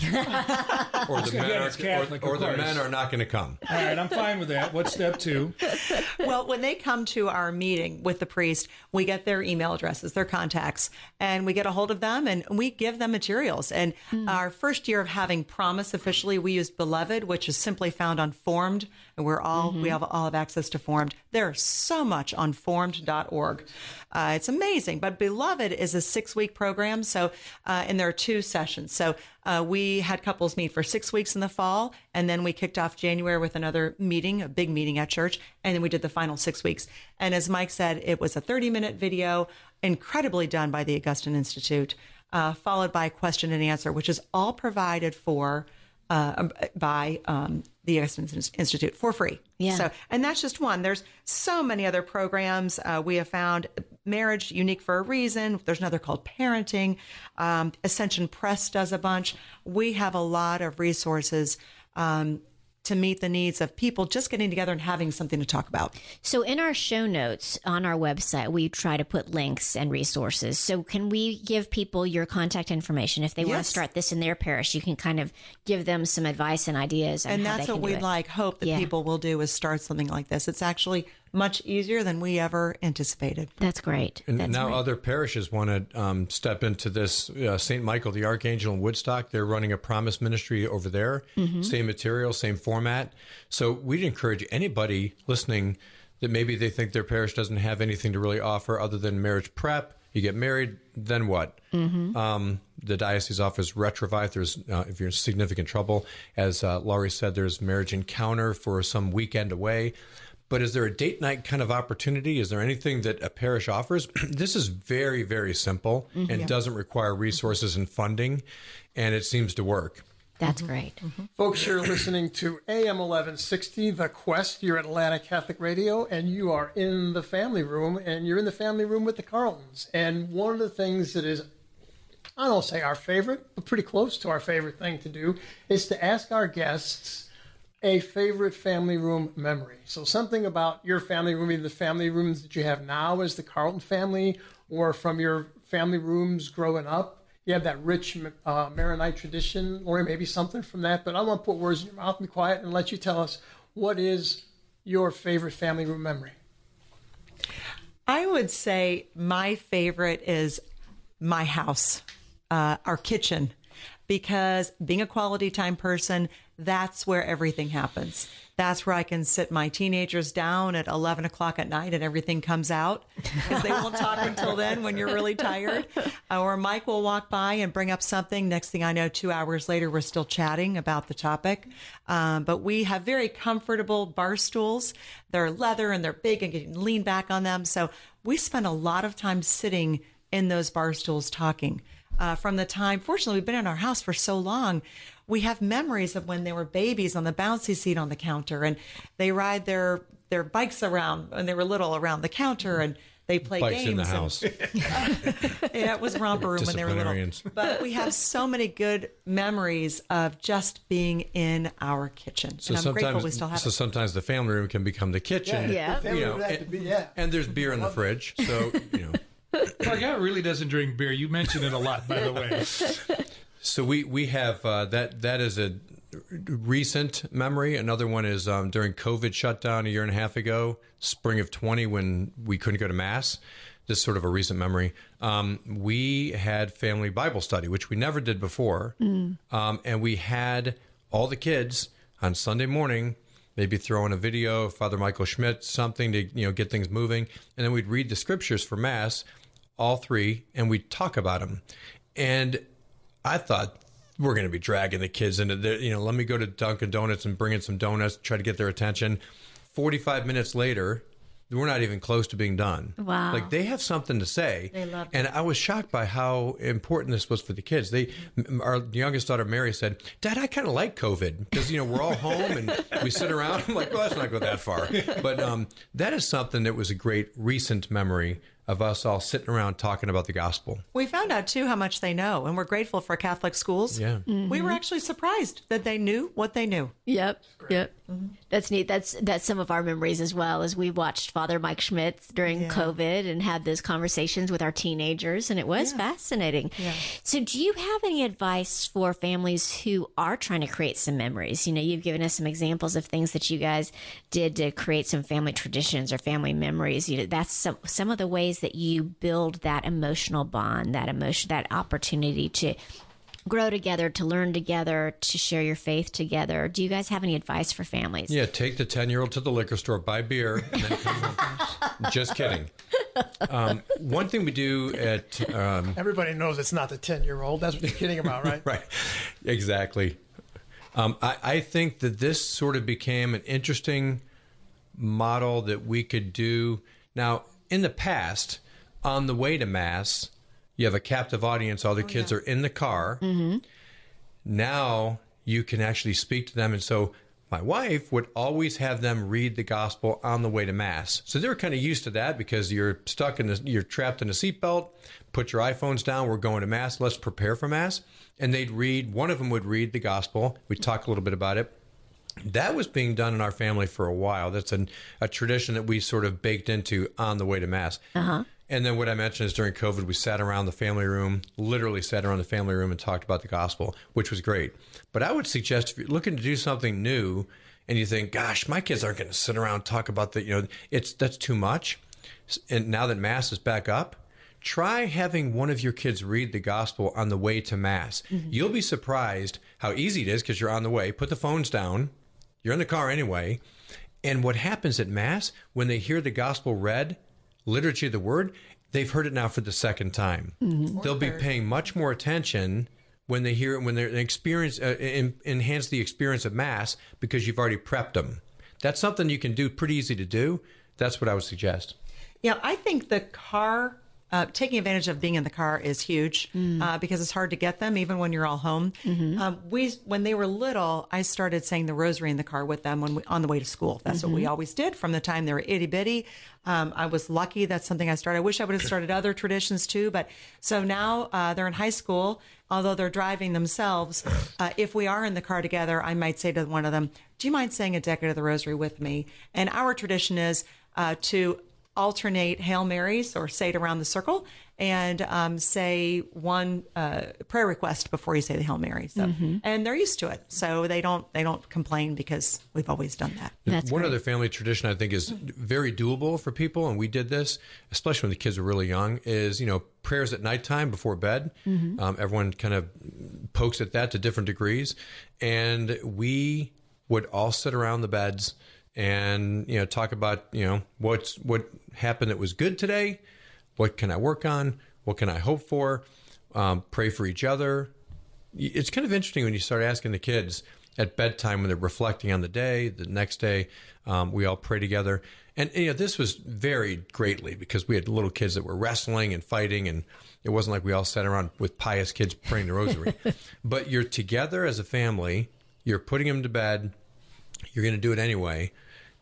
Speaker 5: or the men are,
Speaker 3: Catholic,
Speaker 5: or, or the men are not going to come.
Speaker 3: All right, I'm fine with that. What's step two?
Speaker 4: well, when they come to our meeting with the priest, we get their email addresses, their contacts, and we get a hold of them and we give them materials. And hmm. our first year of having Promise officially, we used Beloved, which is simply found on Formed, and we're all we have all have access to Formed. There's so much on Formed.org. Uh, it's amazing. But Beloved is a six week program, so uh, and there are two sessions. So uh, we had couples meet for six weeks in the fall, and then we kicked off January with another meeting, a big meeting at church, and then we did the final six weeks. And as Mike said, it was a 30 minute video, incredibly done by the Augustine Institute, uh, followed by question and answer, which is all provided for uh, by um, the Augustine Institute for free.
Speaker 1: Yeah.
Speaker 4: So, and that's just one. There's so many other programs. Uh, we have found marriage unique for a reason. There's another called parenting. Um, Ascension Press does a bunch. We have a lot of resources um, to meet the needs of people just getting together and having something to talk about.
Speaker 1: So, in our show notes on our website, we try to put links and resources. So, can we give people your contact information if they want to start this in their parish? You can kind of give them some advice and ideas.
Speaker 4: And that's what we'd like hope that
Speaker 1: Yeah.
Speaker 4: people will do is start something like this it's actually much easier than we ever anticipated
Speaker 1: that's great
Speaker 5: And now other parishes want to um, step into this. Uh, St. Michael the Archangel in Woodstock, they're running a promise ministry over there.
Speaker 1: Mhm.
Speaker 5: Same material, same format. So we'd encourage anybody listening that maybe they think their parish doesn't have anything to really offer other than marriage prep. You get married, then what?
Speaker 1: Mhm.
Speaker 5: Um, the diocese offers Retrouvaille. If there's uh, if you're in significant trouble, as uh, Laurie said, there's marriage encounter for some weekend away. But is there a date night kind of opportunity? Is there anything that a parish offers? this is very, very simple
Speaker 1: Mhm.
Speaker 5: and
Speaker 1: Yeah.
Speaker 5: doesn't require resources and funding, and it seems to work.
Speaker 1: That's great.
Speaker 2: Folks, you're listening to AM 1160, The Quest. You're at Atlanta Catholic Radio, and you are in the family room, and you're in the family room with the Carltons. And one of the things that is, I don't say our favorite, but pretty close to our favorite thing to do, is to ask our guests a favorite family room memory. So something about your family room, either the family rooms that you have now as the Carlton family, or from your family rooms growing up. You have that rich uh, Maronite tradition, or maybe something from that. But I want to put words in your mouth, and be quiet, and let you tell us what is your favorite family room memory.
Speaker 4: I would say my favorite is my house, uh, our kitchen, because being a quality time person, that's where everything happens. That's where I can sit my teenagers down at 11 o'clock at night and everything comes out because they won't talk until then when you're really tired. Or Mike will walk by and bring up something. Next thing I know, two hours later, we're still chatting about the topic. Um, but we have very comfortable bar stools. They're leather and they're big and you can lean back on them. So we spend a lot of time sitting in those bar stools talking. Uh, from the time, fortunately, we've been in our house for so long. We have memories of when they were babies on the bouncy seat on the counter, and they ride their their bikes around when they were little around the counter, and they play
Speaker 5: Bikes
Speaker 4: games.
Speaker 5: in the
Speaker 4: and-
Speaker 5: house.
Speaker 4: yeah, it was romper room when they were little. But we have so many good memories of just being in our kitchen,
Speaker 5: So
Speaker 4: and I'm grateful
Speaker 5: sometimes,
Speaker 4: we still have
Speaker 5: so
Speaker 4: it.
Speaker 5: sometimes the family room can become the kitchen.
Speaker 2: Yeah, the family
Speaker 5: You know,
Speaker 2: room had
Speaker 5: and,
Speaker 2: be- yeah.
Speaker 5: and there's beer in the fridge, so you know.
Speaker 3: My guy really doesn't drink beer. You mention it a lot, by the way.
Speaker 5: So we we have uh, that that is a recent memory. Another one is um, during COVID shutdown a year and a half ago, spring of twenty, when we couldn't go to mass. This is sort of a recent memory. Um, we had family Bible study, which we never did before, um, and we had all the kids on Sunday morning. Maybe throw in a video of Father Michael Schmitz, something to you know get things moving, and then we'd read the scriptures for mass, all three, and we'd talk about them. And I thought we're going to be dragging the kids into the, you know, let me go to Dunkin' Donuts and bring in some donuts, try to get their attention. 45 minutes later, we're not even close to being done.
Speaker 1: Wow.
Speaker 5: Like they have something to say.
Speaker 1: They love
Speaker 5: And I was shocked by how important this was for the kids. They, our youngest daughter, Mary, said, Dad, I kind of like COVID because, you know, we're all home and we sit around. I'm like, well, let's not go that far. But um, that is something that was a great recent memory of us all sitting around talking about the gospel.
Speaker 4: We found out too how much they know, and we're grateful for Catholic schools.
Speaker 5: Yeah.
Speaker 4: We were actually surprised that they knew what they knew.
Speaker 1: Yep. Yep. Mm-hmm. That's neat. That's that's some of our memories as well as we watched Father Mike Schmitz during COVID and had those conversations with our teenagers and it was fascinating. So do you have any advice for families who are trying to create some memories? You know, you've given us some examples of things that you guys did to create some family traditions or family memories. You know, that's some some of the ways that you build that emotional bond, that emotion that opportunity to grow together, to learn together, to share your faith together. Do you guys have any advice for families?
Speaker 5: Yeah, take the 10 year old to the liquor store, buy beer, and then. Just kidding. Um, one thing we do at. Um,
Speaker 2: Everybody knows it's not the 10 year old. That's what you're kidding about, right?
Speaker 5: right, exactly. Um, I, I think that this sort of became an interesting model that we could do. Now, in the past, on the way to Mass, you have a captive audience, all the oh, kids are in the car. Mm-hmm. Now you can actually speak to them. And so my wife would always have them read the gospel on the way to mass. So they were kind of used to that because you're stuck in the, you're trapped in a seatbelt. Put your iPhones down. We're going to mass. Let's prepare for mass. And they'd read. One of them would read the gospel. We'd talk a little bit about it. That was being done in our family for a while. That's an, a tradition that we sort of baked into on the way to mass.
Speaker 1: Uh-huh.
Speaker 5: And then what I mentioned is during COVID, we sat around the family room, literally sat around the family room and talked about the gospel, which was great. But I would suggest if you're looking to do something new and you think, gosh, my kids aren't going to sit around and talk about the, you know, it's that's too much. And now that mass is back up, try having one of your kids read the gospel on the way to mass. You'll be surprised how easy it is because you're on the way. Put the phones down. You're in the car anyway. And what happens at mass when they hear the gospel read, liturgy of the word, they've heard it now for the second time. They'll be paying much more attention when they hear it when they're they experience uh, in, enhance the experience of mass because you've already prepped them. that's something you can do pretty easy to do. That's what I would suggest.
Speaker 4: Yeah, I think the car, uh, taking advantage of being in the car is huge uh, because it's hard to get them even when you're all home. Um, we, when they were little, I started saying the rosary in the car with them when we, on the way to school. That's what we always did from the time they were itty bitty. Um, I was lucky. That's something I started. I wish I would have started other traditions too, but so now uh, they're in high school. Although they're driving themselves, uh, if we are in the car together, I might say to one of them, "Do you mind saying a decade of the Rosary with me?" And our tradition is uh, to alternate Hail Marys or say it around the circle and um, say one uh, prayer request before you say the Hail Mary. So,
Speaker 1: Mm-hmm.
Speaker 4: and they're used to it, so they don't they don't complain because we've always done that.
Speaker 1: That's
Speaker 5: One
Speaker 1: great.
Speaker 5: other family tradition I think is very doable for people, and we did this, especially when the kids were really young, is, you know, prayers at nighttime before bed. Um, everyone kind of pokes at that to different degrees. And we would all sit around the beds and, you know, talk about, you know, what's, what happened that was good today. What can I work on? What can I hope for? Um, pray for each other. It's kind of interesting when you start asking the kids at bedtime when they're reflecting on the day, the next day, um, we all pray together. And you know, this was varied greatly because we had little kids that were wrestling and fighting, and it wasn't like we all sat around with pious kids praying the rosary. but you're together as a family. You're putting them to bed. You're going to do it anyway,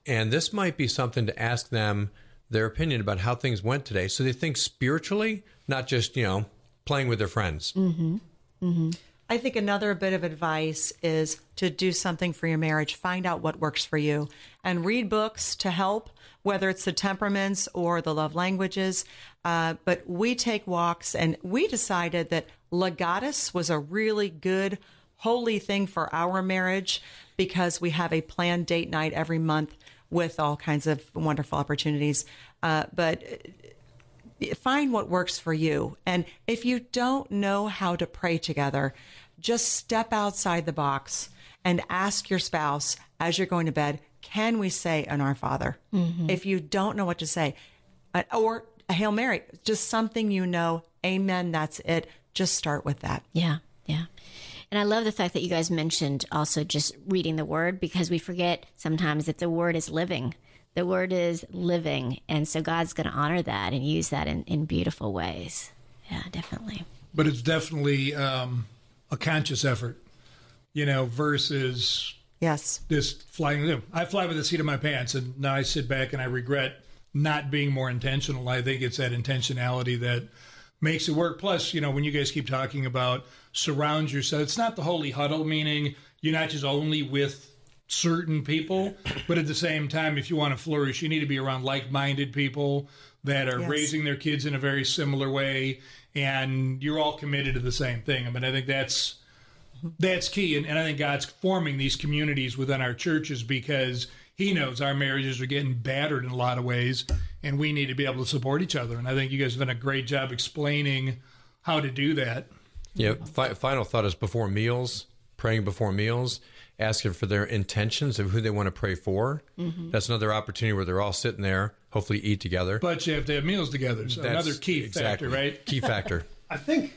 Speaker 5: and this might be something to ask them their opinion about how things went today, so they think spiritually, not just you know playing with their friends.
Speaker 4: I think another bit of advice is to do something for your marriage. Find out what works for you and read books to help, whether it's the temperaments or the love languages. Uh, but we take walks and we decided that Legatus was a really good, holy thing for our marriage because we have a planned date night every month with all kinds of wonderful opportunities. Uh, but find what works for you. And if you don't know how to pray together, just step outside the box and ask your spouse as you're going to bed, can we say an Our Father? If you don't know what to say, uh, or a Hail Mary, just something you know, amen, that's it. Just start with that.
Speaker 1: Yeah, yeah. And I love the fact that you guys mentioned also just reading the word because we forget sometimes that the word is living. The word is living. And so God's going to honor that and use that in, in beautiful ways. Yeah, definitely.
Speaker 3: but it's definitely um, a conscious effort, you know, versus
Speaker 4: Yes.
Speaker 3: this flying. I fly with the seat of my pants, and now I sit back and I regret not being more intentional. I think it's that intentionality that makes it work. Plus, you know, when you guys keep talking about surround yourself, it's not the holy huddle, meaning you're not just only with certain people, but at the same time, if you want to flourish, you need to be around like minded people that are
Speaker 4: Yes.
Speaker 3: raising their kids in a very similar way, and you're all committed to the same thing. I mean, I think that's that's key. And, and I think God's forming these communities within our churches because He knows our marriages are getting battered in a lot of ways, and we need to be able to support each other. And I think you guys have done a great job explaining how to do that.
Speaker 5: Yeah. Fi- final thought is before meals, praying before meals, asking for their intentions of who they want to pray for. Mm-hmm. That's another opportunity where they're all sitting there, hopefully eat together.
Speaker 3: But you have to have meals together. So
Speaker 5: That's
Speaker 3: another key
Speaker 5: exactly,
Speaker 3: factor, right?
Speaker 5: Key factor.
Speaker 2: I think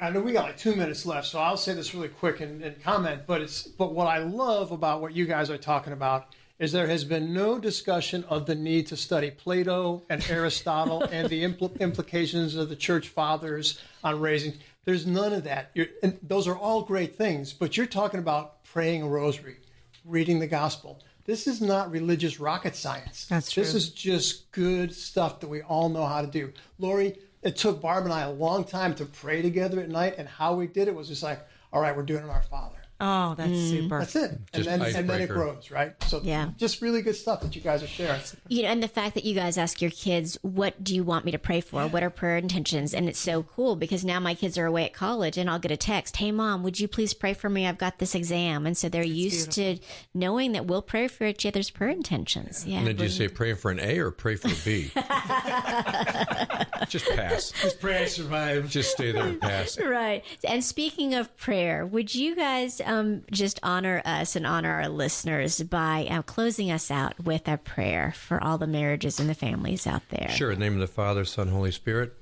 Speaker 2: I know we got like two minutes left, so I'll say this really quick and, and comment. But it's but what I love about what you guys are talking about is there has been no discussion of the need to study Plato and Aristotle and the impl- implications of the church fathers on raising. There's none of that. You're, and those are all great things, but you're talking about praying a rosary, reading the gospel. This is not religious rocket science.
Speaker 4: That's true.
Speaker 2: This is just good stuff that we all know how to do. Laurie, it took Barb and I a long time to pray together at night, and how we did it was just like, all right, we're doing it our Father.
Speaker 4: Oh, that's super.
Speaker 2: That's it. And then, and then it grows, right? So
Speaker 1: Yeah.
Speaker 2: just really good stuff that you guys are sharing.
Speaker 1: You know, and the fact that you guys ask your kids, what do you want me to pray for? What are prayer intentions? And it's so cool because now my kids are away at college and I'll get a text, Hey mom, would you please pray for me? I've got this exam. And so they're used to knowing that we'll pray for each other's prayer intentions. Yeah.
Speaker 5: And then do you say pray for an A or pray for a B? Just pass.
Speaker 3: Just pray I survive.
Speaker 5: Just stay there and pass.
Speaker 1: Right. And speaking of prayer, would you guys um, just honor us and honor our listeners by uh, closing us out with a prayer for all the marriages and the families out there?
Speaker 5: Sure. In the name of the Father, Son, Holy Spirit.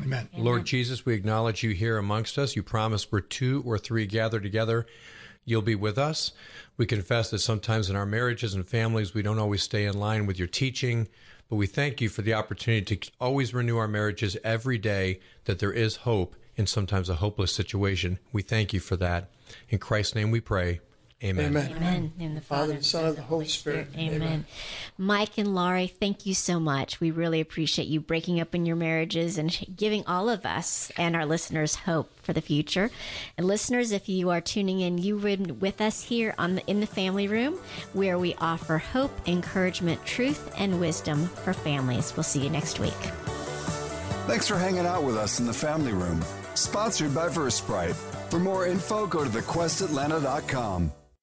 Speaker 3: Amen.
Speaker 5: Lord Jesus, we acknowledge you here amongst us. You promise where two or three gather together, you'll be with us. We confess that sometimes in our marriages and families, we don't always stay in line with your teaching, but we thank you for the opportunity to always renew our marriages every day, that there is hope in sometimes a hopeless situation. We thank you for that. In Christ's name we pray. Amen.
Speaker 2: Amen.
Speaker 1: Amen. In the
Speaker 2: Father,
Speaker 1: Father,
Speaker 2: and Son, and the Holy Spirit.
Speaker 1: Amen.
Speaker 2: Amen.
Speaker 1: Mike and Laurie, thank you so much. We really appreciate you breaking up in your marriages and giving all of us and our listeners hope for the future. And listeners, if you are tuning in, you were with us here on the in the family room, where we offer hope, encouragement, truth, and wisdom for families. We'll see you next week.
Speaker 6: Thanks for hanging out with us in the family room. Sponsored by Versprite. For more info, go to thequestatlanta.com.